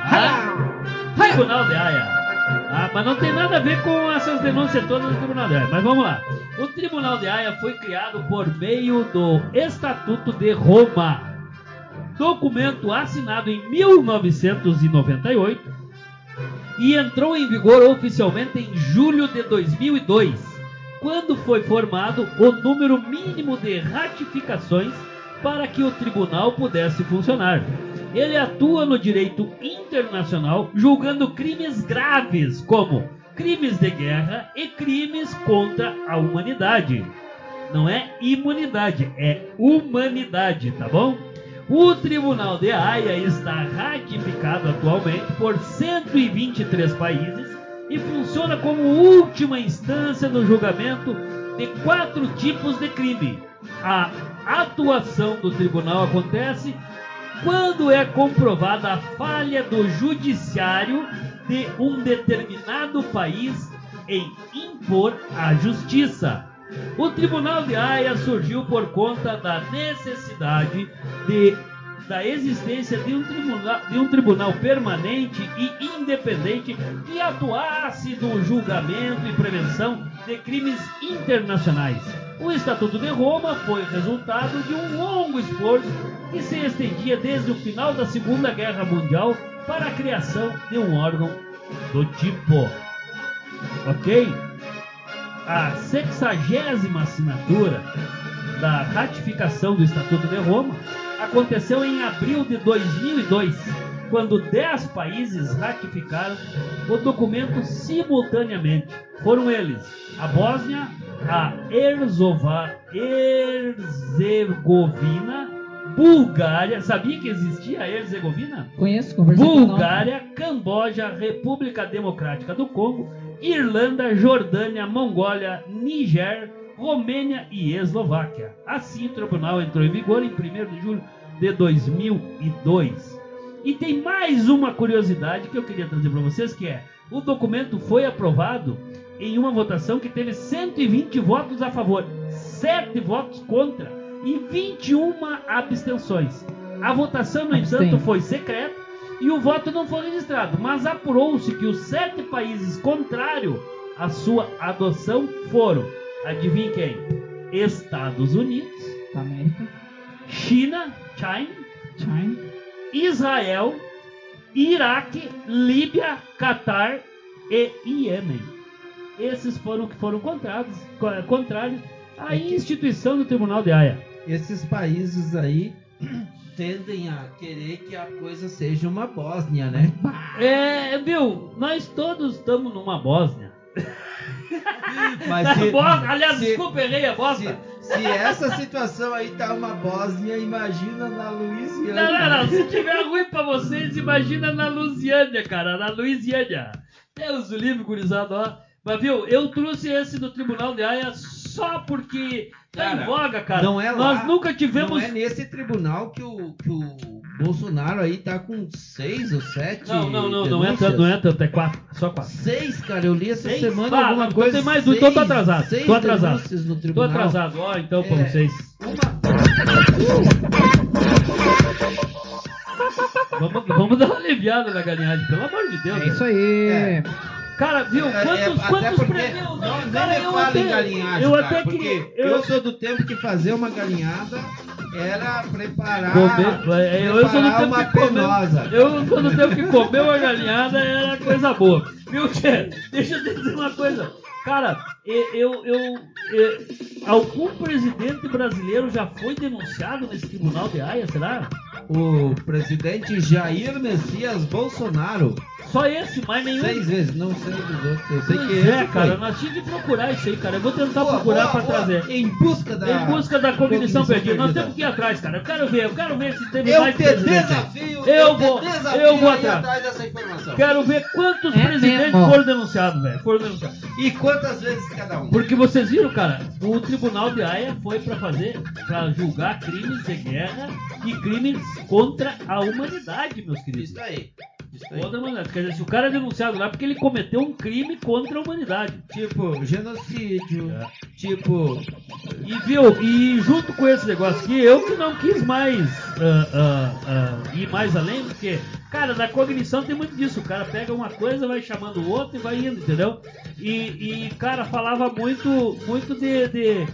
C: Ah, Tribunal de Haia. Ah, mas não tem nada a ver com essas denúncias todas do Tribunal de Haia. Mas vamos lá. O Tribunal de Haia foi criado por meio do Estatuto de Roma documento assinado em 1998 e entrou em vigor oficialmente em julho de 2002, quando foi formado o número mínimo de ratificações para que o tribunal pudesse funcionar. Ele atua no direito internacional julgando crimes graves como crimes de guerra e crimes contra a humanidade. Não é imunidade, é humanidade, tá bom? O Tribunal de Haia está ratificado atualmente por 123 países e funciona como última instância no julgamento de quatro tipos de crime. A atuação do tribunal acontece quando é comprovada a falha do judiciário de um determinado país em impor a justiça. O Tribunal de Haia surgiu por conta da necessidade de, da existência de um, tribunal, de um tribunal permanente e independente que atuasse no julgamento e prevenção de crimes internacionais. O Estatuto de Roma foi resultado de um longo esforço que se estendia desde o final da Segunda Guerra Mundial para a criação de um órgão do tipo. Ok? A sexagésima assinatura da ratificação do Estatuto de Roma aconteceu em abril de 2002, quando 10 países ratificaram o documento simultaneamente. Foram eles a Bósnia, a Herzegovina, Bulgária. Sabia que existia a Herzegovina?
F: Conheço, conversei com.
C: Bulgária, Camboja, República Democrática do Congo, Irlanda, Jordânia, Mongólia, Niger, Romênia e Eslováquia. Assim, o tribunal entrou em vigor em 1 de julho de 2002. E tem mais uma curiosidade que eu queria trazer para vocês, que é o documento foi aprovado em uma votação que teve 120 votos a favor, 7 votos contra e 21 abstenções. A votação, no
F: Abstém.
C: entanto, foi secreta e o voto não foi registrado, mas apurou-se que os sete países contrários à sua adoção foram, adivinhe quem? Estados Unidos,
F: América,
C: China, China,
F: China,
C: Israel, Iraque, Líbia, Catar e Iêmen. Esses foram que foram contrários, co- contrários à
B: É que-
C: instituição do Tribunal de Haia.
B: Esses países aí tendem a querer que a coisa seja uma Bósnia, né?
C: É, viu? Nós todos estamos numa Bósnia.
B: Mas se,
C: Bosta, aliás,
B: se-
C: desculpa, errei a bosta.
B: se, se essa situação aí tá uma Bósnia, imagina na Louisiana.
C: Não, não, não. Se tiver ruim pra vocês, imagina na Lusiânia, cara. Na Louisiana. Deus o livre, gurizada, ó. Mas viu, eu trouxe esse do Tribunal de Haia só porque tá em
B: Cara,
C: voga, cara.
B: não é lá,
C: Nós nunca tivemos.
B: Não é nesse tribunal que o, que o Bolsonaro aí tá com seis ou sete
C: Não, não, não, não é tanto, não é tanto, é quatro, só quatro.
B: Seis, cara, eu li essa
C: Seis?
B: semana
C: Ah,
B: alguma
C: não,
B: coisa.
C: tem mais um, então tô atrasado,
B: Seis
C: tô atrasado.
B: no
C: Tô
B: tribunal.
C: atrasado, ó, então
B: É.
C: vocês. Vamos, vamos dar uma aliviada na galinhagem, pelo amor de Deus.
F: É
C: né?
F: isso aí.
B: É.
C: Cara, viu?
B: É, é,
C: Quantos,
B: até
C: quantos
B: porque
C: prêmios?
B: Não, nem
C: cara, eu
B: fala
C: até,
B: em galinhagem,
C: Eu
B: cara,
C: até
B: porque
C: queria.
B: eu... sou do tempo que fazer uma galinhada era preparar,
C: Comer, é, eu, eu sou do tempo
B: uma
C: que
B: penosa.
C: Eu sou do tempo que comer uma galinhada era coisa boa. Viu, Tchê? Deixa eu te dizer uma coisa. Cara, eu, eu, eu- eu- algum presidente brasileiro já foi denunciado nesse tribunal de Haia, será?
B: O presidente Jair Messias Bolsonaro,
C: Só esse, mais nenhum.
B: seis vezes, não sei dos outros, eu sei
C: Pois
B: que
C: é,
B: esse
C: cara,
B: foi.
C: nós tínhamos que procurar isso aí, cara. Eu vou tentar
B: Boa,
C: procurar
B: boa.
C: trazer.
B: Em busca da
C: Em busca da cognição, perdida. Nós temos que ir atrás, cara. Eu quero ver, eu quero ver se teve
B: Eu
C: mais
B: te desafio,
C: Eu
B: te
C: vou-
B: desafio
C: eu vou
B: a ir
C: atrás.
B: dessa informação.
C: Quero ver quantos
F: É
C: presidentes
F: mesmo.
C: foram denunciados, velho. Foram denunciados.
B: E quantas vezes cada um?
C: Porque vocês viram, cara, o Tribunal de Haia foi pra fazer, pra julgar crimes de guerra e crimes contra a humanidade, meus queridos.
B: Isso aí.
C: Contra a humanidade. Quer dizer, se o cara é denunciado lá é porque ele cometeu um crime contra a humanidade.
B: Tipo, genocídio,
C: É.
B: tipo,
C: E viu, e junto com esse negócio aqui, eu que não quis mais ah, ah, ah, ir mais além, porque, cara, na cognição tem muito disso. O cara pega uma coisa, vai chamando o outro e vai indo, entendeu? E, e cara, falava muito, muito de, de,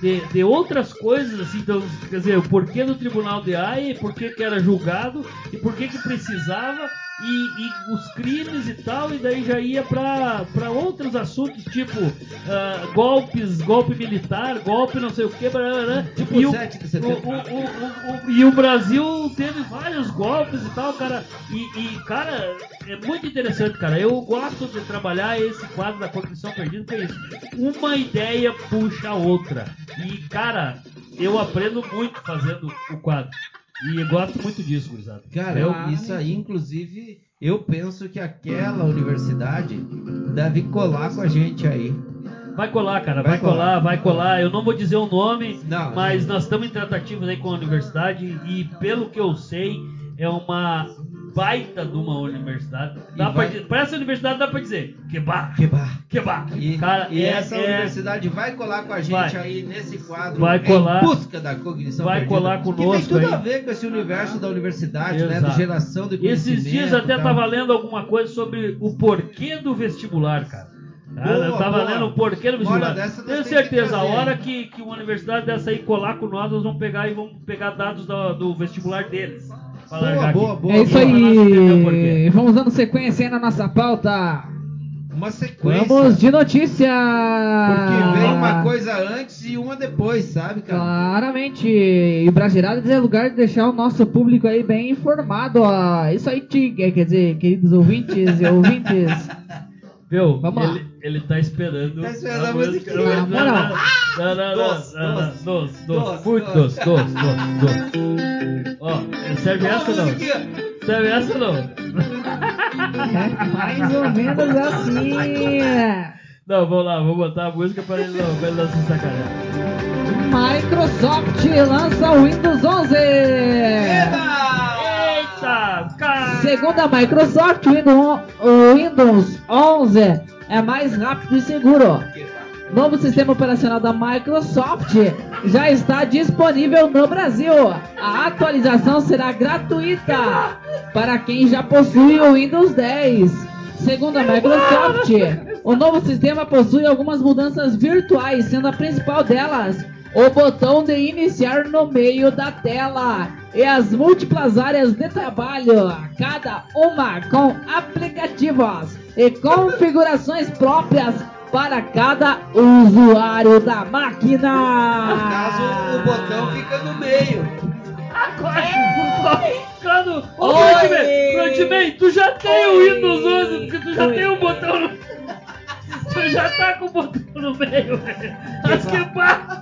C: de, de outras coisas, assim, então, quer dizer, o porquê do tribunal de e por que era julgado, e por que precisava, e, e os crimes e tal, e daí já ia pra outros assuntos, tipo ah, golpes, golpe militar, golpe não sei o que,
B: tipo
C: e o,
B: 7 de
C: o, o, e o Brasil teve vários golpes e tal, cara. E, e, cara, é muito interessante, cara. Eu gosto de trabalhar esse quadro da Cognição Perdida, que é isso. Uma ideia puxa a outra. E, cara, eu aprendo muito fazendo o quadro. E eu gosto muito disso, gurizada.
B: Cara,
C: eu,
B: eu- isso aí, inclusive, eu penso que aquela universidade deve colar com a gente aí.
C: Vai colar, cara,
B: Vai
C: vai, colar,
B: colar.
C: vai colar. Eu não vou dizer o nome,
B: Não.
C: mas nós estamos em tratativas aí com a universidade e pelo que eu sei, é uma baita de uma universidade. Dá pra,
B: vai-
C: di- pra essa universidade dá pra dizer, que bar,
B: Que bar.
C: que bar.
B: E,
C: cara,
B: e
C: é-
B: essa
C: é-
B: universidade vai colar com a gente
C: Vai.
B: aí nesse quadro
C: Vai
B: em
C: colar.
B: busca da cognição
C: Vai
B: perdida,
C: colar
B: que
C: conosco
B: tem tudo
C: aí.
B: a ver com esse universo da universidade, né?
C: Exato.
B: De geração de conhecimento.
C: Esses dias até
B: tal.
C: tava lendo alguma coisa sobre o porquê do vestibular, cara. Tá?
B: Boa,
C: eu tava
B: boa.
C: lendo o porquê do vestibular. Tenho
B: que
C: certeza, a hora que, que uma universidade dessa aí colar com nós, nós vamos pegar e vamos pegar dados do, do vestibular deles.
B: Boa, boa, boa,
F: é isso aí. Vamos dando sequência aí na nossa pauta.
B: Uma sequência.
F: Vamos de notícia.
B: Porque vem uma coisa antes e uma depois, sabe, cara?
F: Claramente. E o Brasileiradas é lugar de deixar o nosso público aí bem informado. Ó. Isso aí, Tig, quer dizer, queridos ouvintes e ouvintes.
C: Viu?
F: Vamos lá.
C: ele, ele tá esperando.
B: Tá esperando a musiquinha.
C: Não,
F: Na moral.
C: não, não,
B: Doce, doce.
C: doce, muito
B: doce,
C: doce, doce. Ó, serve essa ou não? Serve essa ou não?
F: É mais ou menos assim.
C: Não, vamos lá, vou botar a música para ele não, pra ele não se sacanear.
F: Microsoft lança o Windows 11.
C: Eita, cara!
F: Segundo a Microsoft, o Windows, o Windows 11 é mais rápido e seguro. Novo sistema operacional da Microsoft já está disponível no Brasil. A atualização será gratuita para quem já possui o Windows 10. Segundo a Microsoft, o novo sistema possui algumas mudanças virtuais, sendo a principal delas o botão de iniciar no meio da tela e as múltiplas áreas de trabalho, cada uma com aplicativos e configurações próprias para cada usuário da máquina.
B: No caso, o botão fica no meio.
C: Quando. Ô,
F: Oi!
C: Frontman, Frontman, tu já tem o Windows 11, porque tu já
F: Oi.
C: tem o botão no. Tu já tá com o botão no meio, velho. As que pá.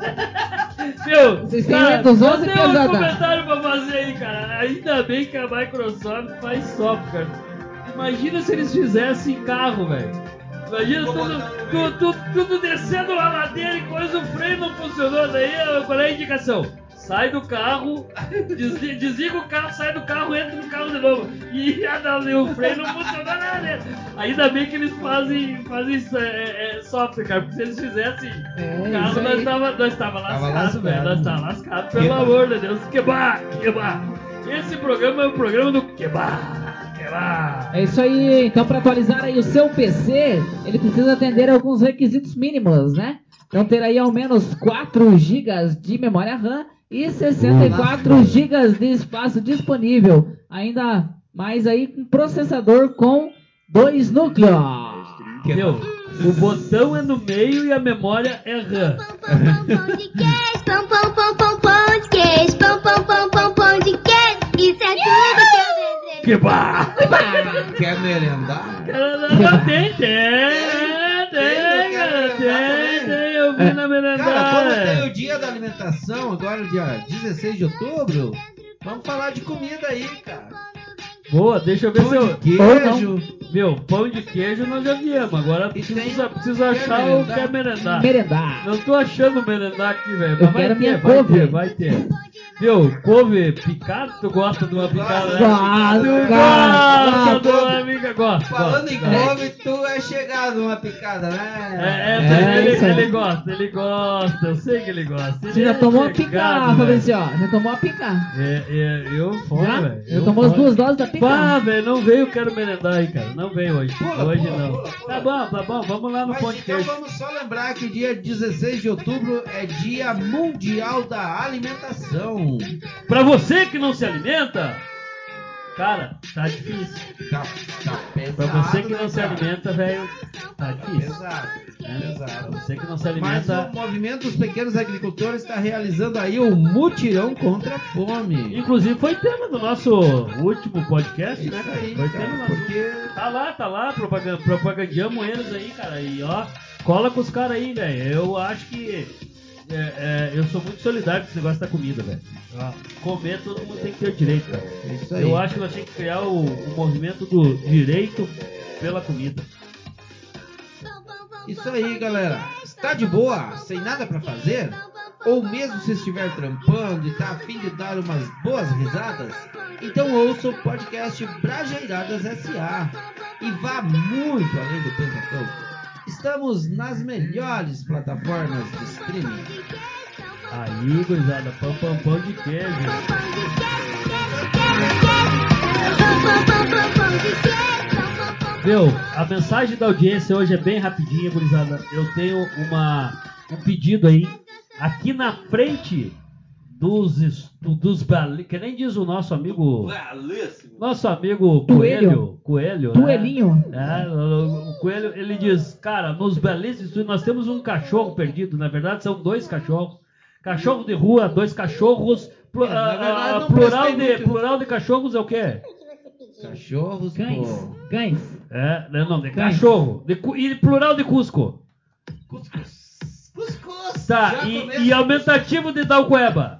C: Meu,
F: Vocês têm
C: cara,
F: Windows
C: eu
F: 11
C: tenho um
F: pesada.
C: comentário pra fazer aí, cara. Ainda bem que a Microsoft faz software. Imagina se eles fizessem carro, velho. Imagina tudo, tu- tu- tudo descendo a ladeira e coisa, o freio não funcionou. Daí qual é a indicação? Sai do carro, desli- desliga o carro, sai do carro, entra no carro de novo. E ah, e o freio não funcionou nada. Ainda bem que eles fazem, fazem isso, é, é, software, cara. Porque se eles fizessem
F: É,
C: o carro, nós
F: aí.
C: estava nós tava
B: Tava
C: lascado, velho.
B: lascado.
C: Nós tava lascado, pelo
B: Quebar.
C: amor de Deus. Quebar, quebar. Esse programa é o programa do quebar, quebar.
F: É isso aí, então para atualizar aí o seu PC, ele precisa atender alguns requisitos mínimos, né? Então ter aí ao menos 4 GB de memória RAM e 64 GB de espaço disponível. Ainda mais aí com processador com dois núcleos.
C: Meu, o botão é no meio e a memória é RAM.
J: Pão de queijo, pão, pão, pão, pão, pão desejo.
C: Quebar.
B: Quer merendar?
C: Cara, tem, tem, tem, cara, tem, tem, eu vi na
B: Cara, como tem
C: merendar.
B: o dia da alimentação, agora dia 16 de outubro, vamos falar de comida aí, cara.
C: Boa, deixa eu ver se eu...
B: queijo.
C: Meu, pão de queijo nós já viemos, agora preciso
B: quer
C: achar o que é merendar.
F: Merendar.
C: Não tô achando merendar aqui, velho.
F: Eu
C: Mas vai
F: quero
C: ter,
F: minha
C: vai
F: couve.
C: ter, vai ter. Viu, couve picado, tu gosta de uma picada, né?
F: Gosto,
C: gosta de uma amiga, gosta.
B: Falando
C: gosta,
B: em couve, tu é chegado numa picada, né?
C: É, é,
F: É,
C: ele, ele gosta, ele gosta, eu sei que ele gosta. Ele
F: Você já
C: é
F: tomou a
C: chegado,
F: pica,
C: velho.
F: Fabrício? Já tomou a pica?
C: É, é, eu fora, velho.
F: Já
C: eu
F: tomou as duas doses da pica?
C: Pá, velho, não veio, quero merendar aí, cara. Não veio hoje.
B: Pula,
C: hoje
B: pula,
C: não.
B: pula.
C: Tá bom, tá bom, vamos lá no
B: Mas
C: pão de
B: então vamos só lembrar que dia 16 de outubro é dia mundial da alimentação.
C: Pra você que não se alimenta, cara, tá difícil.
B: Tá, tá pesado,
C: Pra você que
B: né,
C: não se
B: cara?
C: alimenta, velho, tá difícil.
B: Pesado,
C: né? Pra
B: pesado.
C: você que não se
B: Mas
C: alimenta.
B: o movimento dos pequenos agricultores está realizando aí o mutirão contra a fome.
C: Inclusive foi tema do nosso último podcast, né,
B: Isso
C: cara?
B: aí,
C: Foi
B: cara,
C: tema do nosso
B: porque
C: Tá lá, tá lá, propagan- propagandeamos eles aí, cara. E ó, cola com os caras aí, velho. Eu acho que. É, é, eu sou muito solidário com esse negócio da comida, velho. Ó, Comer todo mundo tem que ter o direito, cara.
B: é isso aí.
C: Eu acho que nós temos que criar o, o movimento do direito pela comida.
B: Isso aí, galera. Está de boa, sem nada pra fazer? Ou mesmo se estiver trampando e tá a fim de dar umas boas risadas? Então ouça o podcast Brajeiradas SA e vá muito além do pensamento. Estamos nas melhores plataformas de streaming.
C: Aí, gurizada, pão, pão, pão de queijo. Meu, a mensagem da audiência hoje é bem rapidinha, gurizada. Eu tenho uma, um pedido aí. Aqui na frente dos, dos que nem diz o nosso amigo. Nosso amigo Coelho.
F: Coelho.
C: Coelho. né?
F: Duelinho.
C: É, o, o Coelho, ele diz, cara, nos belíssimos nós temos um cachorro perdido. Na verdade, são dois cachorros. Cachorro de rua, dois cachorros. Plu-
B: É,
C: ah,
B: verdade,
C: ah, plural, de,
B: muito.
C: plural de cachorros é o quê?
B: Cachorros,
F: Cães.
B: pô.
F: Cães.
C: É, não, não, de
F: Cães.
C: cachorro. De, e plural de Cusco.
B: Cuscuz. Cuscuz.
C: Tá, e, e aumentativo de Dalcueba.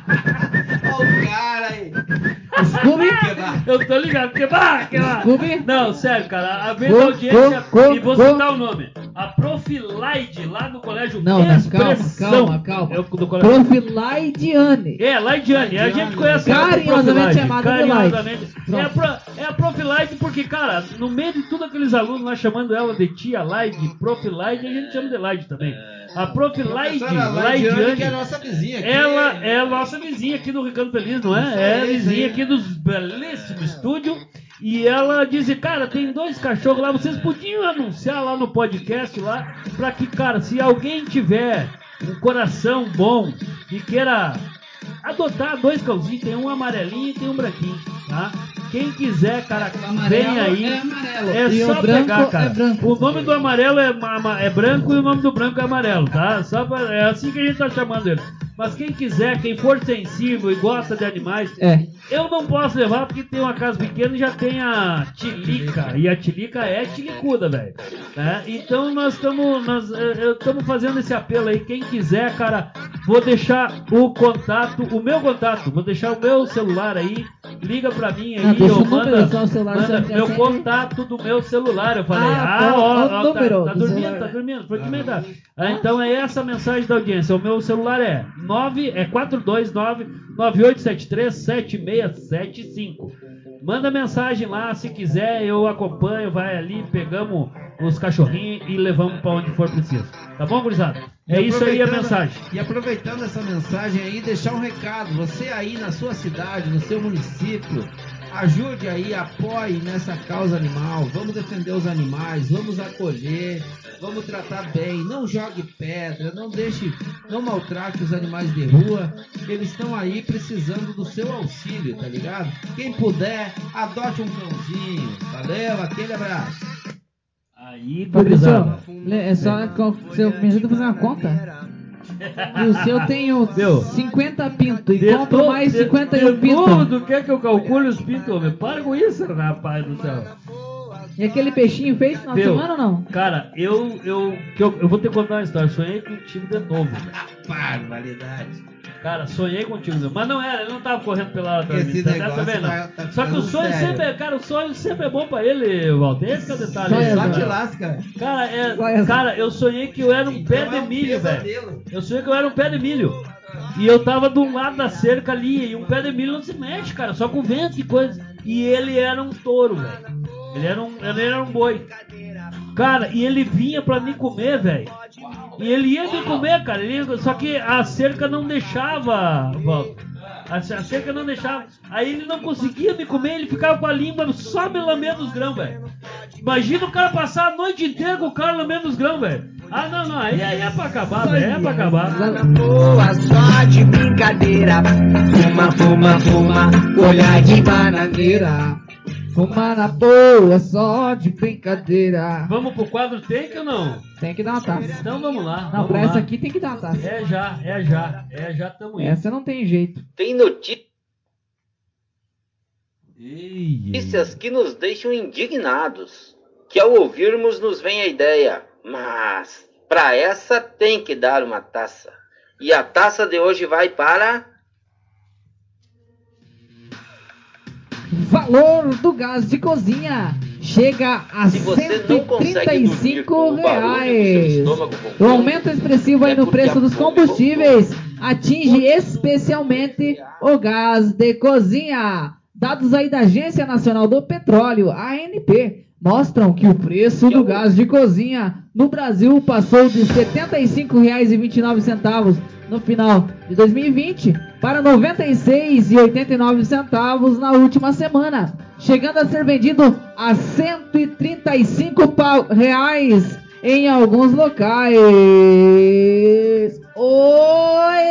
F: Scooby.
C: Eu tô ligado, quebrar.
F: Scooby.
C: Não, sério, cara, a vez da audiência, e vou citar o nome. A Profilaide, lá no colégio
F: Não, não, calma, calma, calma.
C: Eu, do colégio.
F: Profilaidiane.
C: É, Laidiane, a gente conhece
F: Carinhosamente chamada de
C: Carinhosamente.
F: Laide.
C: É a, pro, é a Profilaide porque, cara, no meio de tudo aqueles alunos lá chamando ela de tia Laide, Profilaide, a gente chama de Laide também. A Profilaide,
B: Laidiane, que é a nossa vizinha aqui.
C: ela é a nossa vizinha aqui do Ricardo Feliz, não
B: Isso
C: é? É a vizinha
B: aí.
C: aqui dos belíssimos estúdios. E ela disse, cara, tem dois cachorros lá, vocês podiam anunciar lá no podcast lá, pra que, cara, se alguém tiver um coração bom e queira adotar dois cãozinhos, tem um amarelinho e tem um branquinho, tá? Quem quiser, cara, vem aí.
F: é amarelo.
C: É
F: e
C: só pegar, cara.
F: é branco.
C: O nome do amarelo é, é branco e o nome do branco é amarelo, tá? Só pra, é assim que a gente tá chamando ele. Mas quem quiser, quem for sensível e gosta de animais,
F: É.
C: eu não posso levar porque tem uma casa pequena e já tem a tilica. E a tilica é tilicuda, velho. Né? Então nós estamos nós estamos fazendo esse apelo aí. Quem quiser, cara, vou deixar o contato, o meu contato, vou deixar o meu celular aí. Liga pra mim aí,
F: Ah, deixa
C: ou
F: o número,
C: manda,
F: o celular,
C: manda meu contato do meu celular. Eu falei,
F: Ah,
C: ah, ó,
F: o
C: ó, tá-
F: número
C: tá,
F: do
C: dormindo,
F: celular?
C: tá dormindo, foi emendar. Ah, então é essa a mensagem da audiência. O meu celular é 9 é 429 9873 7675. Manda mensagem lá, se quiser, eu acompanho, vai ali, pegamos os cachorrinhos e levamos pra onde for preciso. Tá bom, gurizada? É isso aí a mensagem.
B: E aproveitando essa mensagem aí, deixar um recado. Você aí na sua cidade, no seu município, ajude aí, apoie nessa causa animal. Vamos defender os animais, vamos acolher, vamos tratar bem. Não jogue pedra, não deixe, não maltrate os animais de rua. Eles estão aí precisando do seu auxílio, tá ligado? Quem puder, adote um cãozinho. Valeu, aquele abraço.
C: Aí,
F: le- é só co- você me ajuda a fazer uma conta? Viu, se eu tenho
C: Meu.
F: 50 pinto e
C: De
F: compro
C: to-
F: mais
C: de-
F: 51
C: de
F: pinto.
C: novo, tu quer que eu calcule os pintos, homem? Para com isso, rapaz do céu.
F: E aquele peixinho fez final de
C: Viu?
F: semana ou não?
C: Cara, eu, eu, que eu, eu vou te contar uma história. Sonhei contigo de novo.
B: Barbaridade.
C: Cara, sonhei contigo, mas não era, ele não tava correndo pela hora atrás de
B: Esse
C: mim, tá-
B: negócio
C: tá vendo?
B: tá- tá
C: Só que o sonho
B: sério.
C: sempre é, cara, o sonho sempre é bom pra ele, Walter. Esse que é o detalhe.
F: Só é,
B: Só
C: cara.
B: te lasca.
C: Cara, é,
F: é.
C: cara, eu sonhei que eu era um pé
B: é
C: de milho, velho. Eu sonhei que eu era um pé de milho. E eu tava do lado da cerca ali, e um pé de milho não se mexe, cara, só com vento e coisa. E ele era um touro, velho. Ele era um, ele era um boi. Cara, e ele vinha pra me comer, velho. E ele ia me comer, cara. Ele- só que a cerca não deixava. A, cerca não deixava. Aí ele não conseguia me comer, ele ficava com a língua só me lambendo os grãos, velho. Imagina o cara passar a noite inteira com o cara lambendo os grãos, velho. Ah, não, não. Aí, aí é pra acabar, velho. É pra acabar.
E: Boa, de brincadeira. Fuma, fuma, fuma, olhar de bananeira.
F: Fumar na boa, só de brincadeira.
C: Vamos pro quadro Take ou não?
F: Tem que dar uma taça.
C: Então vamos lá.
F: Não,
C: vamos
F: pra
C: lá.
F: essa aqui tem que dar uma taça.
C: É já, é já. É já, tamo indo.
F: Essa não tem jeito.
A: Tem notícias que nos deixam indignados, que ao ouvirmos nos vem a ideia, mas para essa tem que dar uma taça. E a taça de hoje vai para
F: Valor do gás de cozinha chega a
A: se você não consegue dormir com
F: 135
A: o barulho do seu
F: reais.
A: estômago
F: O aumento expressivo aí
A: É
F: no preço dos
A: fome
F: combustíveis atinge especialmente o gás de cozinha. Dados aí da Agência Nacional do Petróleo, ANP, mostram que o preço do gás de cozinha no Brasil passou de R$ 75,29 no final de 2020 para R$ 96,89 na última semana, chegando a ser vendido a R$ 135 pau- reais em alguns locais. Oi!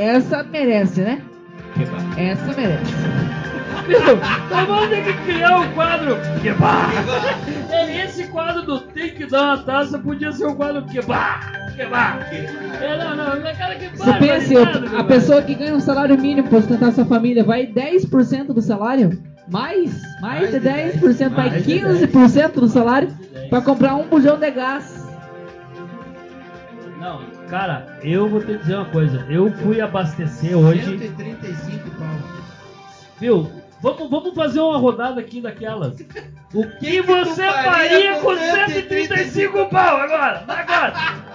F: Essa merece, né? Essa merece.
C: Então vamos ter que criar um quadro. Que bah! É, Esse quadro do Tem que dar uma taça podia ser um quadro que bah! Que bah! É, não, não, é cara que
F: Você pense,
C: barbaridade,
F: a pessoa que ganha um salário mínimo para sustentar sua família vai 10% do salário? Mais? Mais,
B: Mais
F: de
B: de
F: 10%, vai
C: Mais de
F: 15% do salário para comprar um bujão de gás.
C: Não, cara, eu vou te dizer uma coisa. Eu fui abastecer hoje.
B: 135 pau.
C: Viu? Vamos, vamos fazer uma rodada aqui daquelas. O que,
B: que
C: você
B: faria
C: faria
B: com
C: com 135 pau agora? Agora!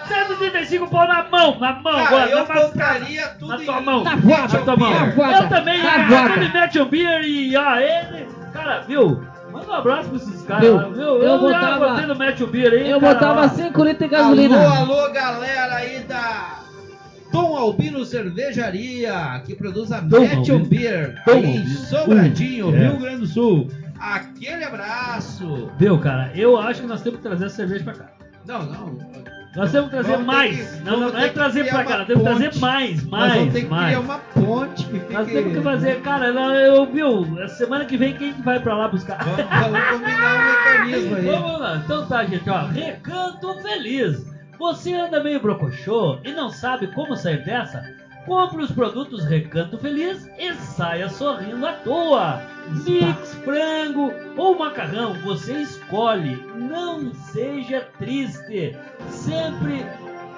C: 135 pau na mão, na mão
B: Cara,
C: agora,
B: eu
C: na
B: compraria tudo
C: na tua
B: em
C: mão,
F: Na voada,
C: na tua mão. Eu também,
F: na
C: ah, tudo em Match Beer e ó, ele, cara, viu? Manda um abraço pra esses caras
F: Viu?
C: lá, viu?
F: Eu
C: Eu, já
F: botava-
C: botei no Match Beer aí,
F: Eu
C: cara,
F: botava
C: ó.
F: 5 litros de gasolina.
B: Alô, alô, galera aí da Dom Albino Cervejaria, que produz a
C: Dom Albino.
B: Beer,
C: Dom
B: aí em. Sobradinho,
C: Uh, é.
B: Rio Grande do Sul. Aquele abraço.
C: Viu, cara? Eu acho que nós temos que trazer a cerveja pra cá.
B: Não, não.
C: Nós temos que trazer
B: Vamos
C: mais.
B: que-
C: não, não, é trazer pra cá, nós temos que trazer
B: ponte.
C: mais,
B: Nós
C: mais,
B: vamos ter que
C: mais.
B: criar uma ponte que fique...
C: Nós temos que fazer, cara, eu viu, semana que vem quem que vai pra lá buscar?
B: Vamos, vamos combinar um mecanismo aí.
C: Vamos lá, então tá, gente, ó, recanto feliz. Você anda meio brocochô e não sabe como sair dessa? Compre os produtos Recanto Feliz e saia sorrindo à toa. Mix, frango ou macarrão, você escolhe. Não seja triste. Sempre.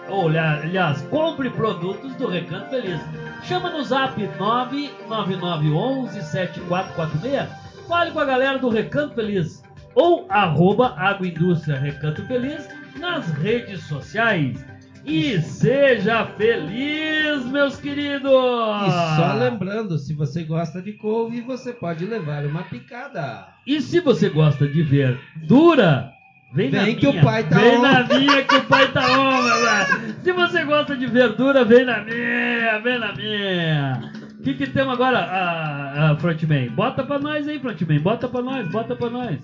C: Olha, aliás, compre produtos do Recanto Feliz. Chama no zap 99911 7446. Fale com a galera do Recanto Feliz. Ou arroba Agroindústria Recanto Feliz nas redes sociais. E seja feliz, meus queridos!
B: E só lembrando, se você gosta de couve, você pode levar uma picada.
C: E se você gosta de ver dura, vem,
B: Vem
C: na
B: que o
C: minha.
B: pai tá
C: Vem
B: on.
C: na minha que o pai tá on, velho. Se você gosta de verdura, vem na minha, vem na minha. O que, que temos agora, ah, ah, Frontman? Bota pra nós aí, Frontman. Bota pra nós, bota pra nós.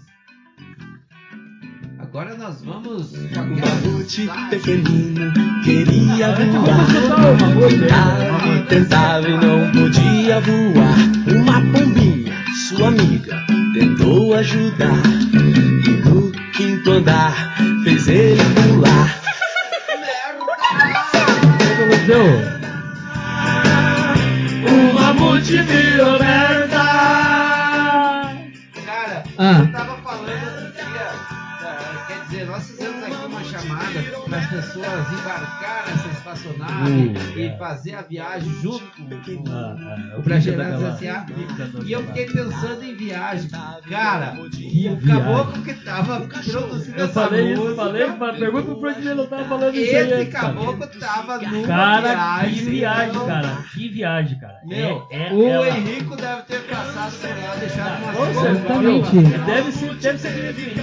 B: Agora nós vamos
E: O mamute pequenino queria voar. Tentava e tentava e não podia voar. Uma pombinha, sua amiga, tentou ajudar. E no quinto andar fez ele pular.
C: O que aconteceu? O mamute virou merda!
B: Cara,
F: Ah.
B: Espaçonave
C: Uh,
B: e
C: é.
B: fazer a viagem junto com, com
C: Ah, ah,
B: o Brasileiro
C: Pica da
B: S.A. E eu fiquei pensando em viagem. Cara,
C: Que
B: o
C: viagem.
B: caboclo que tava produzindo
C: Eu
B: essa
C: falei isso,
B: música,
C: falei, falei, pergunta pro Frontman, eu tava falando isso aí
B: esse caboclo tava numa
C: Cara,
B: viagem.
C: que viagem,
B: então,
C: cara. Que viagem, cara.
B: Meu,
C: é, é
B: o
C: ela.
B: Henrico deve ter passado por lá, deixado
F: Exatamente.
B: lá,
C: Deve ser, deve ser cliente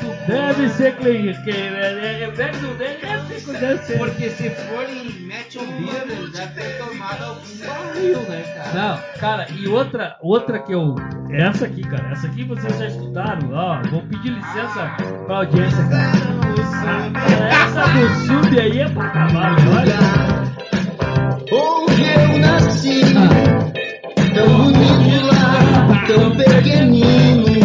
C: do Deve ser cliente. que- É, do dele deve ser, deve ser.
B: Porque se for em Match on Beer, deve ter tomado algum barril, né, cara?
C: Não, cara, e outra, outra que eu. Essa aqui, cara, essa aqui vocês já escutaram, ó. Vou pedir licença pra audiência, cara. Essa do sub aí é pra acabar. Olha.
E: Onde eu nasci, tão bonito lá, tão pequenino.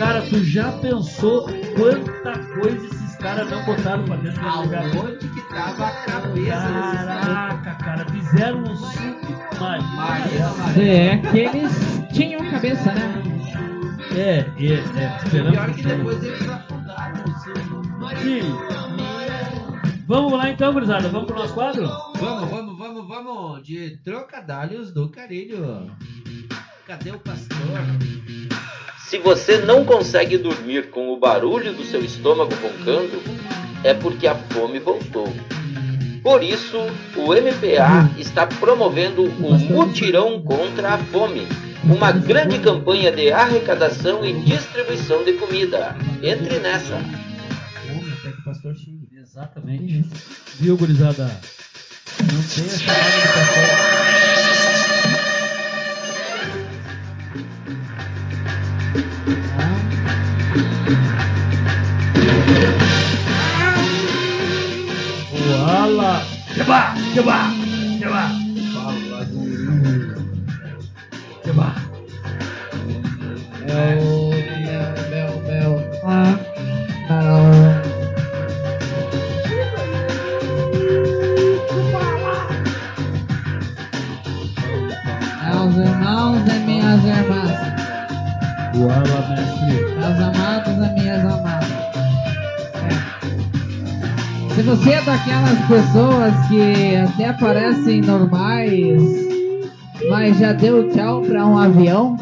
C: Cara, tu já pensou quanta coisa esses caras não botaram pra dentro do lugar?
B: Aonde que tava a cabeça?
C: Caraca, cara, fizeram um submarino.
B: Marina, Marina.
F: É que eles tinham cabeça, né?
C: É, é, é, esperamos
B: Pior que depois eles afundaram o submarino.
C: Sim. Vamos lá então, gurizada, vamos pro nosso quadro?
B: Vamos, vamos, vamos, vamos. De trocadalhos do carilho. Cadê o pastor?
A: Se você não consegue dormir com o barulho do seu estômago roncando, é porque a fome voltou. Por isso, o MPA está promovendo o Mutirão contra a Fome, uma grande campanha de arrecadação e distribuição de comida. Entre nessa.
C: Exatamente. Viu, gurizada? Não tem a chamada do pastor.
F: Allah, Coba, coba. Você daquelas pessoas que até parecem normais, mas já deu tchau pra um avião,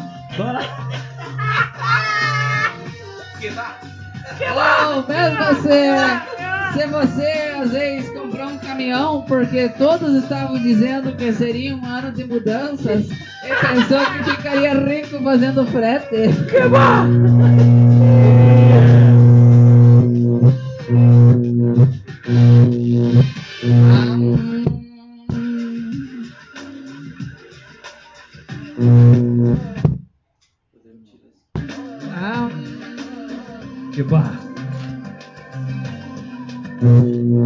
F: Ou mesmo você, se você às vezes comprou um caminhão porque todos estavam dizendo que seria um ano de mudanças e pensou que ficaria rico fazendo frete. Ah, Mm-hmm.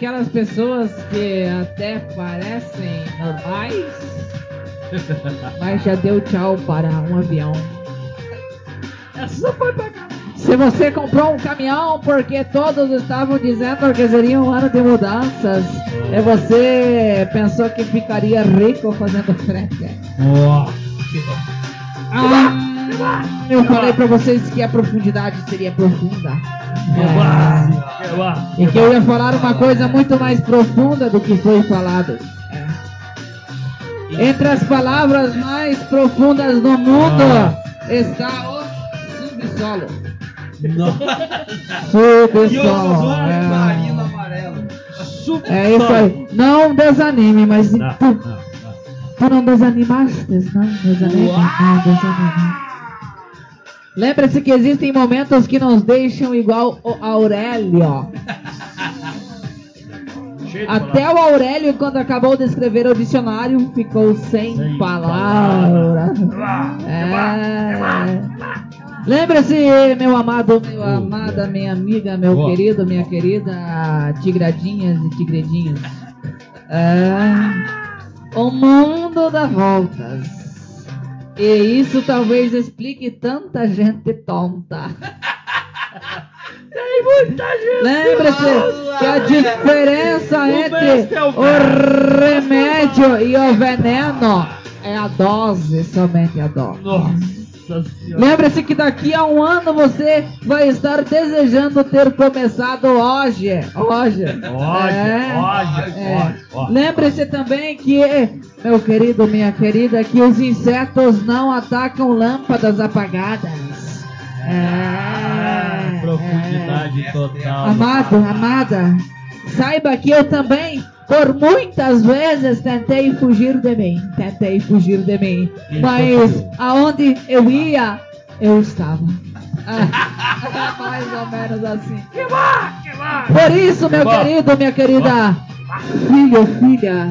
F: Você é daquelas pessoas que até parecem normais, mas já deu tchau para um avião.
C: Essa foi pra cá.
F: Se você comprou um caminhão porque todos estavam dizendo que seria um ano de mudanças, e você pensou que ficaria rico fazendo frete. Ah, eu falei pra vocês que a profundidade seria profunda. É.
C: massa.
F: E que eu ia falar uma coisa muito mais profunda do que foi falado. É. Entre as palavras mais profundas do mundo está o subsolo. Subsolo. É. É isso aí. Não desanime, mas
C: Não,
F: tu,
C: não, não.
F: tu não desanimaste, não desanime, não desanime. Lembre-se que existem momentos que nos deixam igual o Aurélio. Até o Aurélio, quando acabou de escrever o dicionário, ficou sem,
C: Sem
F: palavras.
C: palavras.
F: É. Lembre-se, meu amado, meu amada, minha amiga, meu
C: Boa.
F: querido, minha querida, tigradinhas e tigredinhos. É. O mundo dá voltas. E isso talvez explique tanta gente tonta.
C: Tem muita gente.
F: Lembre-se que a diferença entre
C: é o
F: o remédio e o veneno é a dose, somente a dose.
C: Nossa.
F: Lembre-se que daqui a um ano você vai estar desejando ter começado hoje. Hoje.
C: Hoje,
F: É.
C: hoje,
F: É.
C: hoje.
F: Lembre-se também que, meu querido, minha querida, que os insetos não atacam lâmpadas apagadas.
C: Ah,
F: É.
C: profundidade
F: é.
C: total.
F: Amado, amada, saiba que eu também, por muitas vezes, tentei fugir de mim. Tentei fugir de mim. Mas aonde eu ia, eu estava. Ah, mais ou menos assim.
C: Que bom, que bom.
F: Por isso, meu
C: Bom.
F: querido, minha querida, filho, filha,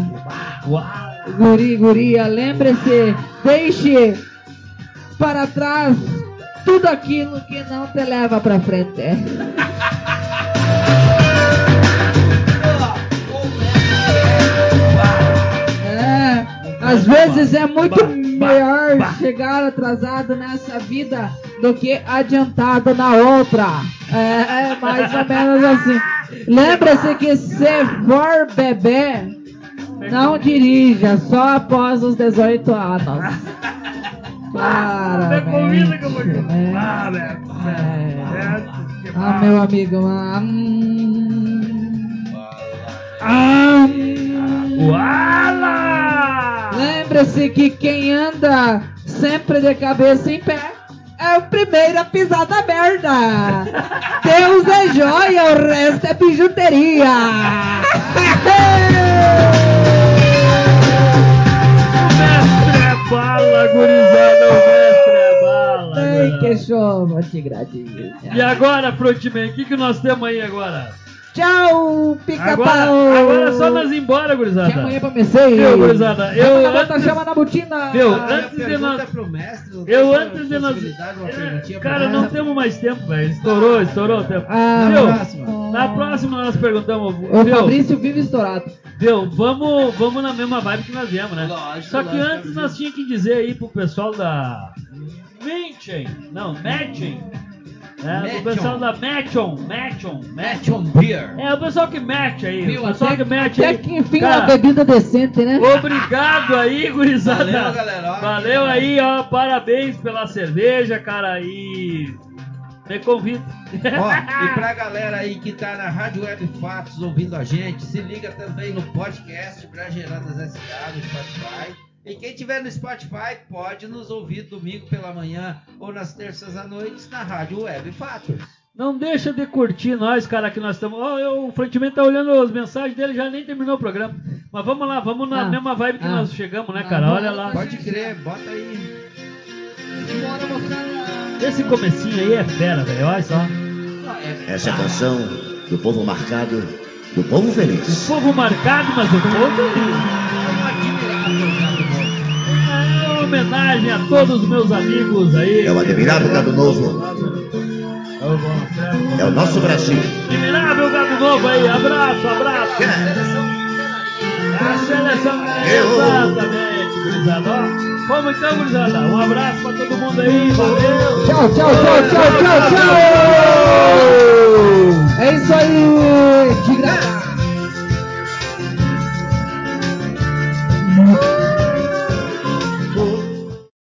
F: guri, guria, lembre-se, deixe para trás tudo aquilo que não te leva pra frente. às vezes é muito melhor chegar atrasado nessa vida do que adiantado na outra. É, é mais ou menos assim. Lembre-se que se for bebê, não dirija só após os 18 anos. Né?
C: Ah, velho.
F: É.
C: Que
F: Ah, meu amigo. ah, hum. Ah, hum.
C: Uala!
F: Lembre-se que quem anda sempre de cabeça em pé é o primeiro a pisar na merda. Deus é joia, o resto é bijuteria.
C: O mestre é bala, gurizada. O mestre é bala.
F: Ai, que chova, tigradinho.
C: E agora, Frontman, o que, que nós temos aí agora?
F: Tchau, pica-pau.
C: Agora, agora é só nós ir embora, gurizada.
F: Chama aí pra mexer.
C: Viu, gurizada? Eu
F: na
C: antes-
F: chama na botina.
C: Viu?
B: Ah, minha
C: Antes de nós-
B: é pro mestre,
C: Eu antes de nós. Cara, não temos mais tempo, velho. Estourou, estourou o tempo.
F: Ah,
C: Viu?
B: próxima.
C: Na próxima nós perguntamos.
F: O
C: Viu?
F: Fabrício vive estourado.
C: Viu? Vamos, vamos na mesma vibe que nós viemos, né?
B: Lógico,
C: Só que
B: lógico,
C: antes nós tínhamos que dizer aí pro pessoal da. Matching! Não, Matching! É, o pessoal da Matchon, Matchon, Matchon.
B: Match on beer.
C: É, o pessoal que match aí,
F: Viu?
C: o pessoal
F: Até,
C: que match
F: até
C: aí.
F: que enfim
C: Cara,
F: uma bebida decente, né?
C: Obrigado aí, gurizada.
B: Valeu, galera. Ó,
C: Valeu
B: que-
C: aí, ó. Parabéns pela cerveja, cara. E. Me convido.
B: Ó, e pra galera aí que tá na Rádio Web Fatos ouvindo a gente, se liga também no podcast Brageradas SA no Spotify. E quem tiver no Spotify pode nos ouvir domingo pela manhã ou nas terças à noite na Rádio Web Fatos.
C: Não deixa de curtir nós, cara, que nós estamos. Ó, eu- o Frontman tá olhando as mensagens dele, já nem terminou o programa. Mas vamos lá, vamos na
F: Ah,
C: mesma vibe que
F: ah.
C: nós chegamos, né,
F: Ah,
C: cara? Olha
F: lá.
B: Pode crer, bota aí.
C: Esse comecinho aí é fera, velho. Olha só.
D: Essa é a canção do povo marcado, do povo feliz.
C: Povo marcado, mas o povo uma homenagem a todos os meus amigos aí.
D: É o admirável gado novo, é o nosso Brasil.
C: Admirável Gado novo aí. Abraço, abraço. É a seleção. Exatamente, gurizada. Vamos então, gurizada. Um abraço pra todo mundo aí. Valeu.
F: Tchau, tchau, tchau, tchau, tchau, tchau. É isso aí. De graça.